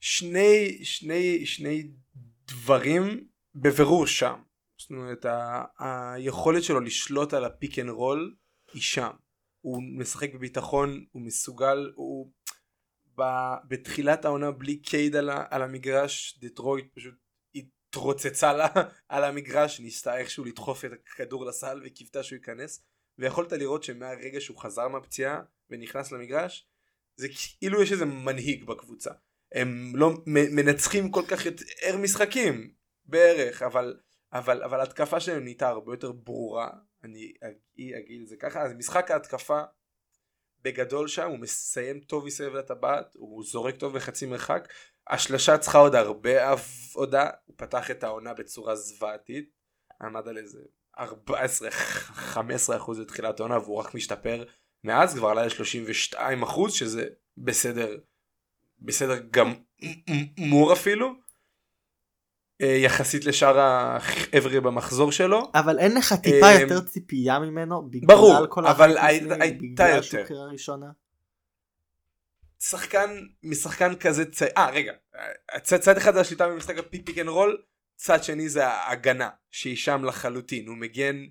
שני שני שני דברים בבירור שם. זאת אומרת ה- היכולת שלו לשלוט על ה pick and roll היא שם. הוא משחק בביטחון הוא מסוגל הוא ב- בתחילת העונה בלי קייד על, ה- על המגרש דטרויט פשוט התרוצצה לה *laughs* על המגרש ניסתה איכשהו לדחוף את הכדור לסל וקיוותה שהוא ייכנס ויכולת לראות שמהרגע שהוא חזר מהפציעה ונכנס למגרש זה כאילו יש איזה מנהיג בקבוצה. הם לא מנצחים כל כך יותר משחקים בערך אבל אבל אבל התקפה שלהם נהייתה הרבה יותר ברורה. אני אגיד את זה ככה אז משחק ההתקפה בגדול שם הוא מסיים טוב מסביב לטבעת הוא זורק טוב בחצי מרחק. השלשה צריכה עוד הרבה עבודה הוא פתח את העונה בצורה זוועתית עמד על איזה 14-15 אחוז לתחילת העונה והוא רק משתפר מאז כבר עלה ל-32 אחוז שזה בסדר בסדר גמור אפילו אה, יחסית לשאר החבר'ה במחזור שלו. אבל אין לך טיפה אה, יותר ציפייה ממנו בגלל ברור כל אבל הייתה יותר. שחקן משחקן כזה צ... אה רגע צד, צד אחד זה השליטה במשחק ה pick and roll צד שני זה ההגנה שהיא שם לחלוטין הוא מגן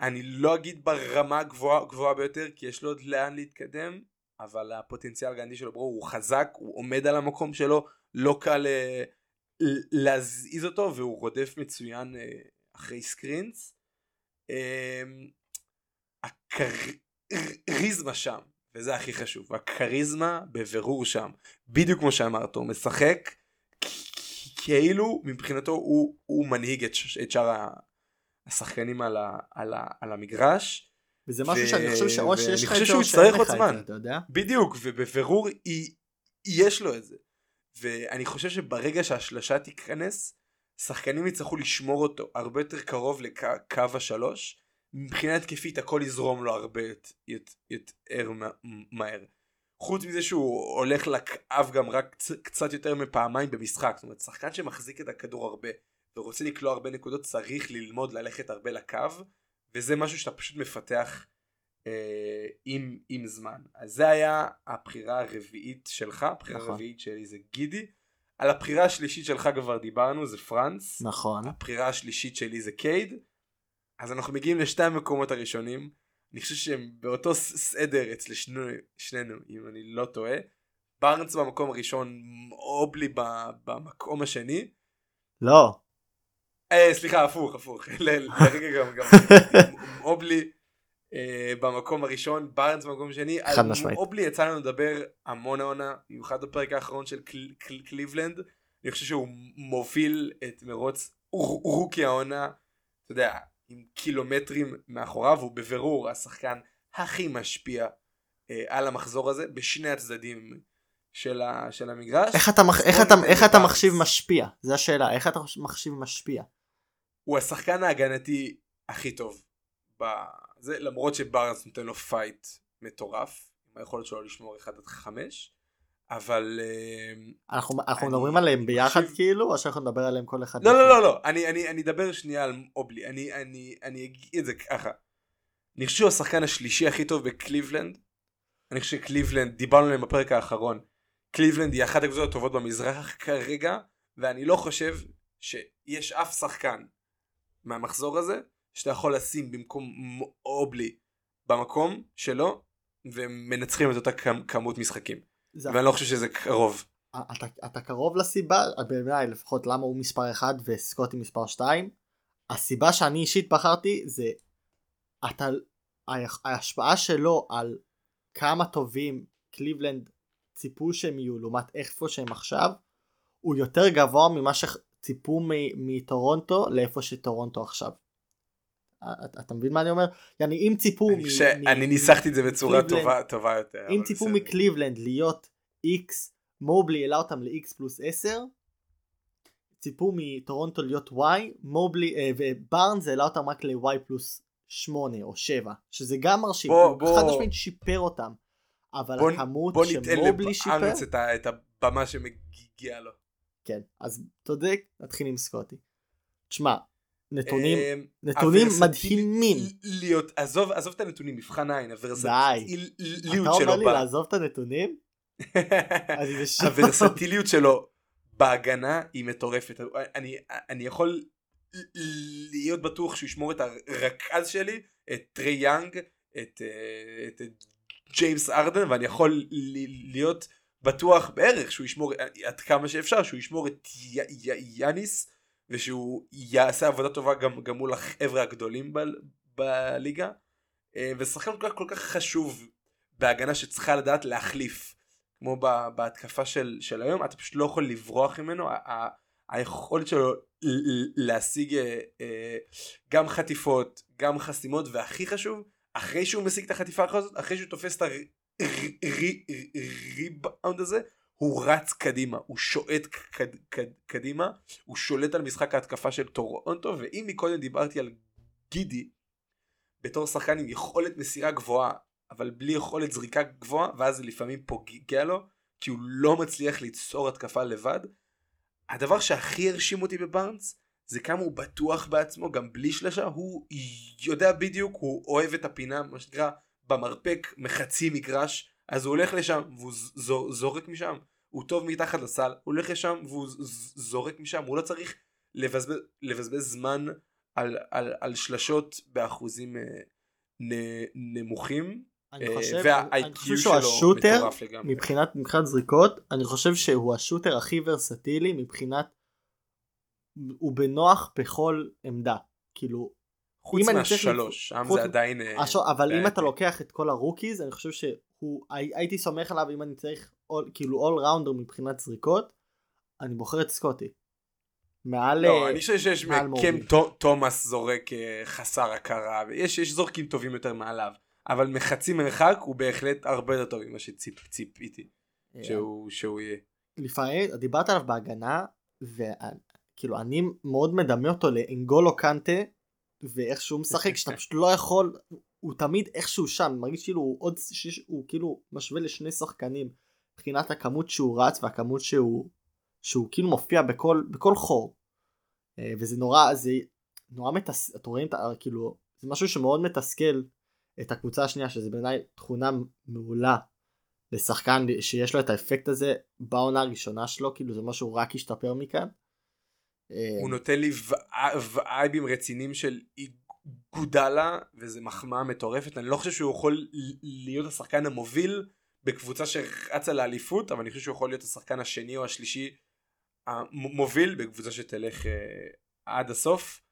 אני לא אגיד ברמה הגבוהה גבוהה ביותר כי יש לו עוד לאן להתקדם אבל הפוטנציאל הגנדי שלו ברור הוא חזק הוא עומד על המקום שלו לא קל uh, להזיז אותו והוא רודף מצוין uh, אחרי סקרינס. Uh, הכריזמה שם וזה הכי חשוב הכריזמה בבירור שם בדיוק כמו שאמרת הוא משחק כאילו מבחינתו הוא, הוא מנהיג את, את שאר השחקנים על, ה, על, ה, על המגרש. וזה משהו ו... שאני חושב שאו שיש לך את זה או שאין לך את זה, אתה יודע? בדיוק, ובבירור היא, יש לו את זה. ואני חושב שברגע שהשלשה תיכנס, שחקנים יצטרכו לשמור אותו הרבה יותר קרוב לקו השלוש. מבחינה התקפית הכל יזרום לו הרבה יותר מהר. חוץ מזה שהוא הולך לקו גם רק קצת יותר מפעמיים במשחק. זאת אומרת, שחקן שמחזיק את הכדור הרבה ורוצה לקלוע הרבה נקודות צריך ללמוד ללכת הרבה לקו וזה משהו שאתה פשוט מפתח אה, עם, עם זמן. אז זה היה הבחירה הרביעית שלך הבחירה נכון. הרביעית שלי זה גידי. על הבחירה השלישית שלך כבר דיברנו זה פרנס נכון. הבחירה השלישית שלי זה קייד. אז אנחנו מגיעים לשתי המקומות הראשונים. אני חושב שהם באותו סדר אצל שנינו, שנינו אם אני לא טועה. בארנס במקום הראשון אובלי במקום השני. לא סליחה, הפוך, הפוך. *laughs* לרגע גם, גם אובלי אה, במקום הראשון, בארנס במקום השני. חד משמעית. אובלי יצא לנו לדבר המון העונה, במיוחד בפרק האחרון של קליבלנד. אני חושב שהוא מוביל את מרוץ רוקי העונה, אתה יודע, עם קילומטרים מאחוריו, הוא בבירור השחקן הכי משפיע אה, על המחזור הזה, בשני הצדדים של, ה, של המגרש. איך אתה, איך, אתה, איך אתה מחשיב משפיע? זו השאלה, איך אתה מחשיב משפיע? הוא השחקן ההגנתי הכי טוב. בזה, למרות שבארנס נותן לו fight מטורף, עם היכולת שלו לשמור 1 עד 5, אבל אה, אנחנו אנחנו אני- מדברים עליהם אני ביחד חושב- כאילו או שאנחנו נדבר עליהם כל אחד לא? לא לא לא אני אני אני אדבר שנייה על מובלי אני אני אני אגיד את זה ככה. אני חושב שהוא השחקן השלישי הכי טוב בקליבלנד. אני חושב שקליבלנד דיברנו עליהם בפרק האחרון. קליבלנד היא אחת הקבוצות הטובות במזרח כרגע ואני לא חושב שיש אף שחקן מהמחזור הזה שאתה יכול לשים במקום אובלי במקום שלו ומנצחים את אותה כמ- כמות משחקים זה- ואני לא חושב שזה קרוב. אתה, אתה קרוב לסיבה בעיניי לפחות למה הוא מספר 1 וסקוטי מספר 2 הסיבה שאני אישית בחרתי זה אתה ההשפעה שלו על כמה טובים קליבלנד ציפו שהם יהיו לעומת איפה שהם עכשיו הוא יותר גבוה ממה שציפו מ- מטורונטו לאיפה שטורונטו עכשיו. אתה, אתה מבין מה אני אומר? יעני אם ציפו אני ניסחתי את זה בצורה טובה טובה יותר. אם ציפו. מקליבלנד להיות x מובלי העלה אותם ל-x פלוס 10 ציפו מטורונטו להיות y מובלי אה, ובארנס העלה אותם רק ל-y פלוס 8 או 7 שזה גם מרשים בוא- הוא בוא- חד משמעית שיפר אותם אבל בוא- הכמות בוא ניתן שמובלי שיפר לבארנס את ה- את הבמה שמגיעה לו. כן אז צודק נתחיל עם סקוטי. תשמע נתונים אמ, נתונים מדהימים להיות עזוב עזוב את הנתונים מבחן העין די. הוורסטיליות אתה אומר שלו לי לעזוב את הנתונים? *laughs* הוורסטיליות שלו בהגנה היא מטורפת אני אני יכול להיות בטוח שהוא ישמור את הרכז שלי את טריי יאנג את אה, את ג'יימס הארדן ואני יכול להיות בטוח בערך שהוא ישמור עד כמה שאפשר שהוא ישמור את י- י- יאניס ושהוא יעשה עבודה טובה גם גם מול החבר'ה הגדולים ב- בליגה. אה, ושחקן כל כך כל כך חשוב בהגנה שצריכה לדעת להחליף כמו בהתקפה של, של היום אתה פשוט לא יכול לברוח ממנו. היכולת שלו להשיג אה, אה, גם חטיפות גם חסימות והכי חשוב אחרי שהוא משיג את החטיפה הזאת אחרי שהוא תופס את הריבאונד הזה הוא רץ קדימה הוא שועט קד, קד, קדימה הוא שולט על משחק ההתקפה של טורונטו ואם מקודם דיברתי על גידי בתור שחקן עם יכולת מסירה גבוהה אבל בלי יכולת זריקה גבוהה ואז זה לפעמים פוגע לו כי הוא לא מצליח ליצור התקפה לבד. הדבר שהכי הרשים אותי בבארנס זה כמה הוא בטוח בעצמו גם בלי שלשה הוא יודע בדיוק הוא אוהב את הפינה מה שנקרא במרפק מחצי מגרש אז הוא הולך לשם והוא זורק משם. הוא טוב מתחת לסל הוא הולך לשם והוא זורק משם. הוא לא צריך לבזבז, לבזבז זמן על, על, על שלשות באחוזים אה, נ, נמוכים. אני אה, חושב, אני חושב שהוא ה shooter. מבחינת מבחינת זריקות אני חושב שהוא ה shooter הכי ורסטילי מבחינת הוא בנוח בכל עמדה. כאילו חוץ מהשלוש שם זה עדיין אה, אבל אם. אתה לוקח את כל ה rookies אני חושב שהוא הי- הייתי סומך עליו אם אני צריך כאילו all rounder מבחינת זריקות אני בוחר את סקוטי. מעל לא, אה, אני חושב שיש מעל קם מוביל. תו- תומאס זורק אה, חסר הכרה ויש יש זורקים טובים יותר מעליו אבל מחצי מרחק הוא בהחלט הרבה יותר טוב ממה שציפיתי שהוא יהיה. לפעמים דיברת עליו בהגנה וכאילו אני מאוד מדמה אותו לאנגולו קנטה ואיך שהוא משחק שאתה פשוט לא יכול הוא תמיד איכשהו שם מרגיש כאילו הוא עוד שיש, הוא כאילו משווה לשני שחקנים מבחינת הכמות שהוא רץ והכמות שהוא שהוא כאילו מופיע בכל בכל חור אה, וזה נורא זה נורא מתס... אתם רואים את ה- כאילו זה משהו שמאוד מתסכל את הקבוצה השנייה שזה בעיניי תכונה מעולה לשחקן שיש לו את האפקט הזה בעונה הראשונה שלו כאילו זה משהו רק השתפר מכאן. אה, הוא נותן לי וייבים רציניים של גודלה וזה מחמאה מטורפת אני לא חושב שהוא יכול להיות השחקן המוביל בקבוצה שרצה לאליפות אבל אני חושב שהוא יכול להיות השחקן השני או השלישי המוביל בקבוצה שתלך אה, עד הסוף.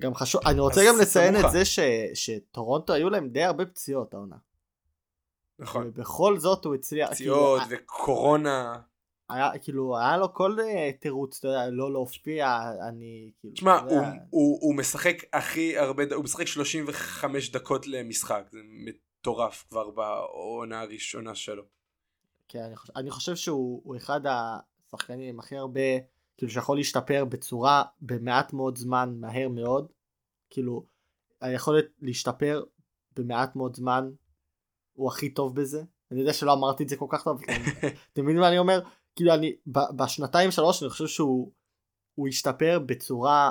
גם חשוב אני רוצה גם לציין. את זה ש... שטורונטו היו להם די הרבה פציעות העונה. נכון. ובכל זאת הוא הצליח פציעות כאילו, וקורונה. היה כאילו היה לו כל אה, תירוץ אתה יודע לא להופיע אני כאילו תשמע הוא, הוא, הוא משחק הכי הרבה הוא משחק 35 דקות למשחק זה מטורף כבר בעונה הראשונה שלו. כן, אני, חושב, אני חושב שהוא הוא אחד השחקנים עם הכי הרבה כאילו שיכול להשתפר בצורה במעט מאוד זמן מהר מאוד. כאילו היכולת להשתפר במעט מאוד זמן הוא הכי טוב בזה. אני יודע שלא אמרתי את זה כל כך טוב *laughs* אתם מבינים מה אני אומר כאילו אני בשנתיים שלוש אני חושב שהוא הוא השתפר בצורה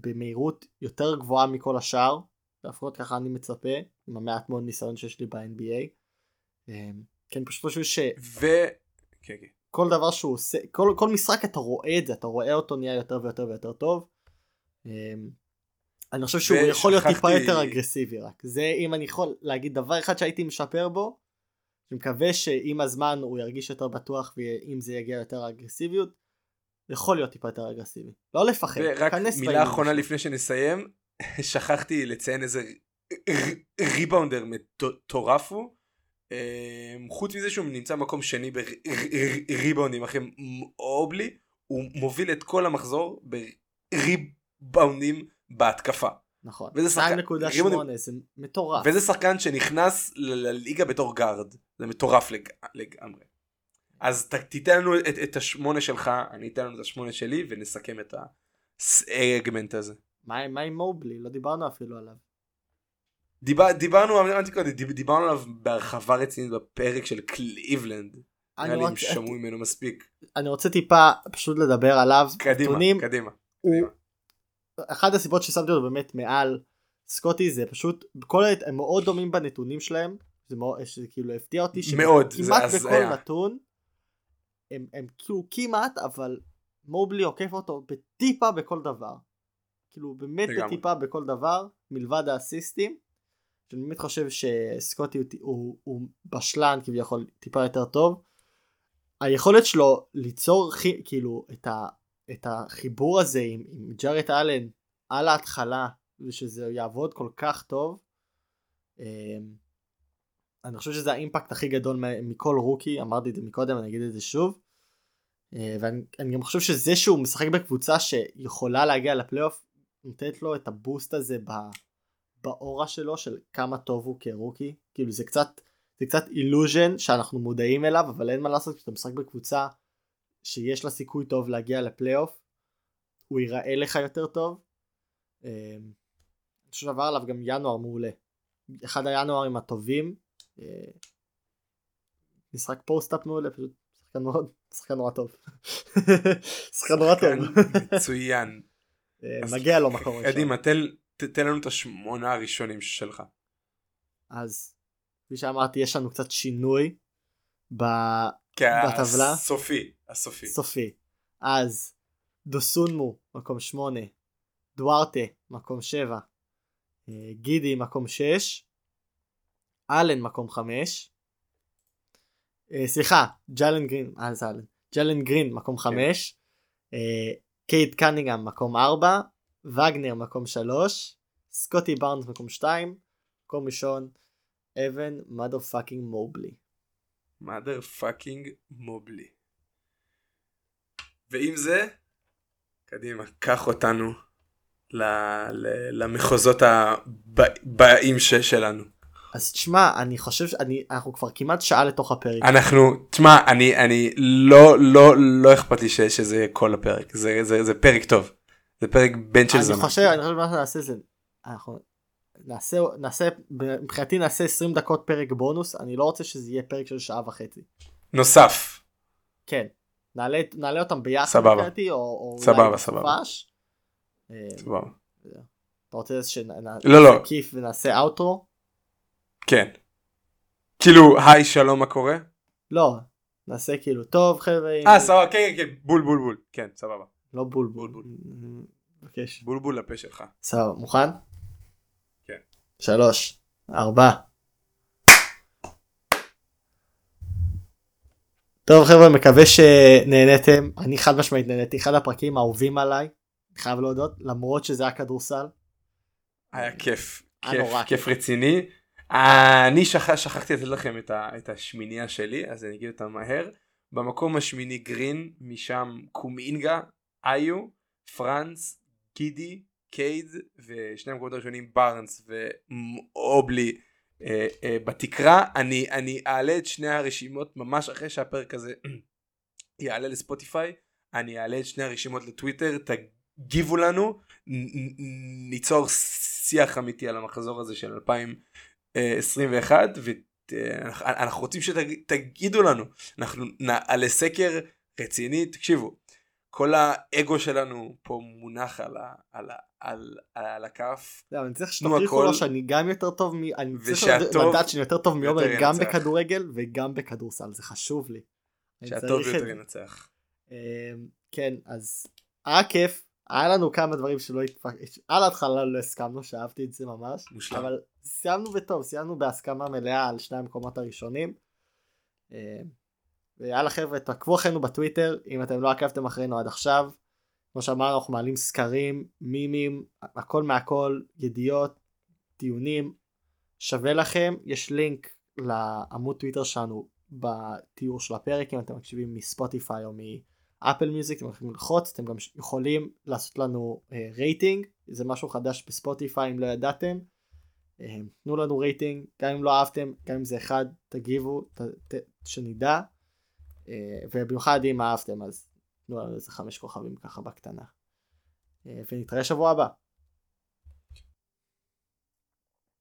במהירות יותר גבוהה מכל השאר לפחות ככה אני מצפה עם המעט מאוד ניסיון שיש לי ב-NBA. אמ, כן פשוט חושב ש... ו... כן, כן. כל דבר שהוא עושה כל, כל משחק אתה רואה את זה אתה רואה אותו נהיה יותר ויותר ויותר טוב. אמ, אני חושב שהוא. יכול להיות טיפה יותר אגרסיבי רק זה אם אני יכול להגיד דבר אחד שהייתי משפר בו. אני מקווה שעם הזמן הוא ירגיש יותר בטוח ואם זה יגיע יותר אגרסיביות. יכול להיות טיפה יותר אגרסיבי לא לפחד. רק מילה אחרונה לפני שנסיים *laughs* שכחתי לציין איזה ריבאונדר מטורף הוא. אמ, חוץ מזה שהוא נמצא מקום שני בריבאונדים אחרי אובלי הוא מוביל את כל המחזור בריבאונדים בהתקפה. נכון, 2.8 זה מטורף. וזה שחקן שנכנס לליגה בתור גארד, זה מטורף לג... לגמרי. אז ת, תיתן לנו את, את השמונה שלך, אני אתן לנו את השמונה שלי ונסכם את הסגמנט הזה. מה, מה עם מובלי? לא דיברנו אפילו עליו. דיבר, דיברנו, אמרתי קודם, דיברנו עליו בהרחבה רצינית בפרק של קליבלנד. נראה לי הם שמעו ממנו מספיק. אני רוצה טיפה פשוט לדבר עליו. קדימה, נתונים, קדימה. הוא, קדימה. אחת הסיבות ששמתי אותו באמת מעל סקוטי זה פשוט כל הם מאוד דומים בנתונים שלהם זה מאוד שזה כאילו הפתיע אותי מאוד כמעט בכל היה. נתון הם, הם כאילו כמעט אבל מובלי עוקף אותו בטיפה בכל דבר. כאילו באמת בטיפה בכל דבר מלבד האסיסטים. שאני באמת חושב שסקוטי הוא, הוא, הוא בשלן כביכול טיפה יותר טוב. היכולת שלו ליצור כאילו את, ה, את החיבור הזה עם, עם ג'ארט אלן על ההתחלה ושזה יעבוד כל כך טוב אמ, אני חושב שזה האימפקט הכי גדול מכל רוקי אמרתי את זה מקודם אני אגיד את זה שוב אה, ואני גם חושב שזה שהוא משחק בקבוצה שיכולה להגיע לפלייאוף נותנת לו את הבוסט הזה באורה שלו של כמה טוב הוא כרוקי כאילו זה קצת זה קצת אילוז'ן שאנחנו מודעים אליו אבל אין מה לעשות כשאתה משחק בקבוצה שיש לה סיכוי טוב להגיע לפלייאוף הוא ייראה לך יותר טוב. אמ, אני חושב שעבר עליו גם ינואר מעולה. אחד הינוארים הטובים. אה, משחק פוסט-אפ מעולה פשוט שחקן מאוד *laughs* שחקן נורא טוב. *laughs* שחקן נורא טוב. מצוין. אה, מגיע לו מקום ראשון. קדימה תן לנו את השמונה הראשונים שלך. אז כפי שאמרתי יש לנו קצת שינוי בטבלה. הסופי. הסופי. סופי. אז דוסונמו מקום 8, דוארטה מקום 7, אה, גידי מקום 6, אלן מקום 5, אה, סליחה, ג'לן גרין, אה זה אלן, ג'לן גרין מקום 5, כן. קייט קנינגהם מקום 4, וגנר מקום 3, סקוטי בארנס מקום 2, מקום ראשון, אבן motherfucking מובלי. Motherfucking מובלי. ועם זה, קדימה, קח אותנו ל, ל, למחוזות הבאים שלנו. אז תשמע, אני חושב שאנחנו כבר כמעט שעה לתוך הפרק. אנחנו, תשמע, אני, אני לא, לא, לא אכפת לי ש, שזה יהיה כל הפרק, זה, זה, זה פרק טוב. זה פרק בן של זמן. אני חושב, אני חושב מה נעשה זה, אנחנו נעשה, נעשה, מבחינתי נעשה 20 דקות פרק בונוס, אני לא רוצה שזה יהיה פרק של שעה וחצי. נוסף. כן. נעלה, נעלה אותם ביחד סבבה. מבחינתי, או, או סבבה, אולי סבבה. אה, סבבה. אתה רוצה שנעשה לא, לא. כיף ונעשה אאוטרו? כן. כאילו היי שלום מה קורה? לא, נעשה כאילו טוב חבר'ה. אה סבבה כן כן כן בול בול בול כן סבבה. לא בול בול בול. מבקש. בול בול לפה שלך. סבבה מוכן? כן. שלוש ארבע. טוב חבר'ה מקווה שנהנתם אני חד משמעית נהניתי אחד הפרקים האהובים עליי חייב להודות למרות שזה היה כדורסל. היה כיף כיף כיף רציני אני שכח, שכחתי לתת לכם את, ה, את השמינייה שלי אז אני אגיד אותה מהר. במקום השמיני גרין משם קומינגה איו פרנס גידי קייד ושני המקומות הראשונים בארנס ואובלי אה, אה, בתקרה. אני אני אעלה את שני הרשימות ממש אחרי שהפרק הזה *clears throat* יעלה לספוטיפיי. אני אעלה את שני הרשימות לטוויטר תגיבו לנו. ניצור שיח אמיתי על המחזור הזה של 2021 אנחנו רוצים שתגידו לנו אנחנו נעלה סקר רציני תקשיבו כל האגו שלנו פה מונח על, ה, על, ה, על, על, על הכף. לא, אני צריך שתוכיחו לו שאני גם יותר טוב, מ... אני צריך לדעת שאני יותר טוב מעומר גם בכדורגל וגם בכדורסל, זה חשוב לי. שהטוב יותר ינצח. אמ, כן, אז היה כיף, היה לנו כמה דברים שלא התפק... על ההתחלה לא הסכמנו, שאהבתי את זה ממש, מושלם. אבל סיימנו בטוב, סיימנו בהסכמה מלאה על שני המקומות הראשונים. אמ, ויאללה חבר'ה תעקבו אחרינו בטוויטר אם אתם לא עקבתם אחרינו עד עכשיו. כמו שאמרנו אנחנו מעלים סקרים מימים הכל מהכל ידיעות דיונים שווה לכם יש לינק לעמוד טוויטר שלנו בתיאור של הפרק אם אתם מקשיבים מספוטיפיי או מאפל מיוזיק אתם יכולים ללחוץ אתם גם יכולים לעשות לנו אה, רייטינג זה משהו חדש בספוטיפיי אם לא ידעתם. Uh, תנו לנו רייטינג גם אם לא אהבתם גם אם זה אחד תגיבו ת, ת, שנדע. אה, ובמיוחד אם אהבתם אז תנו לנו איזה חמש כוכבים ככה בקטנה. אה, ונתראה שבוע הבא.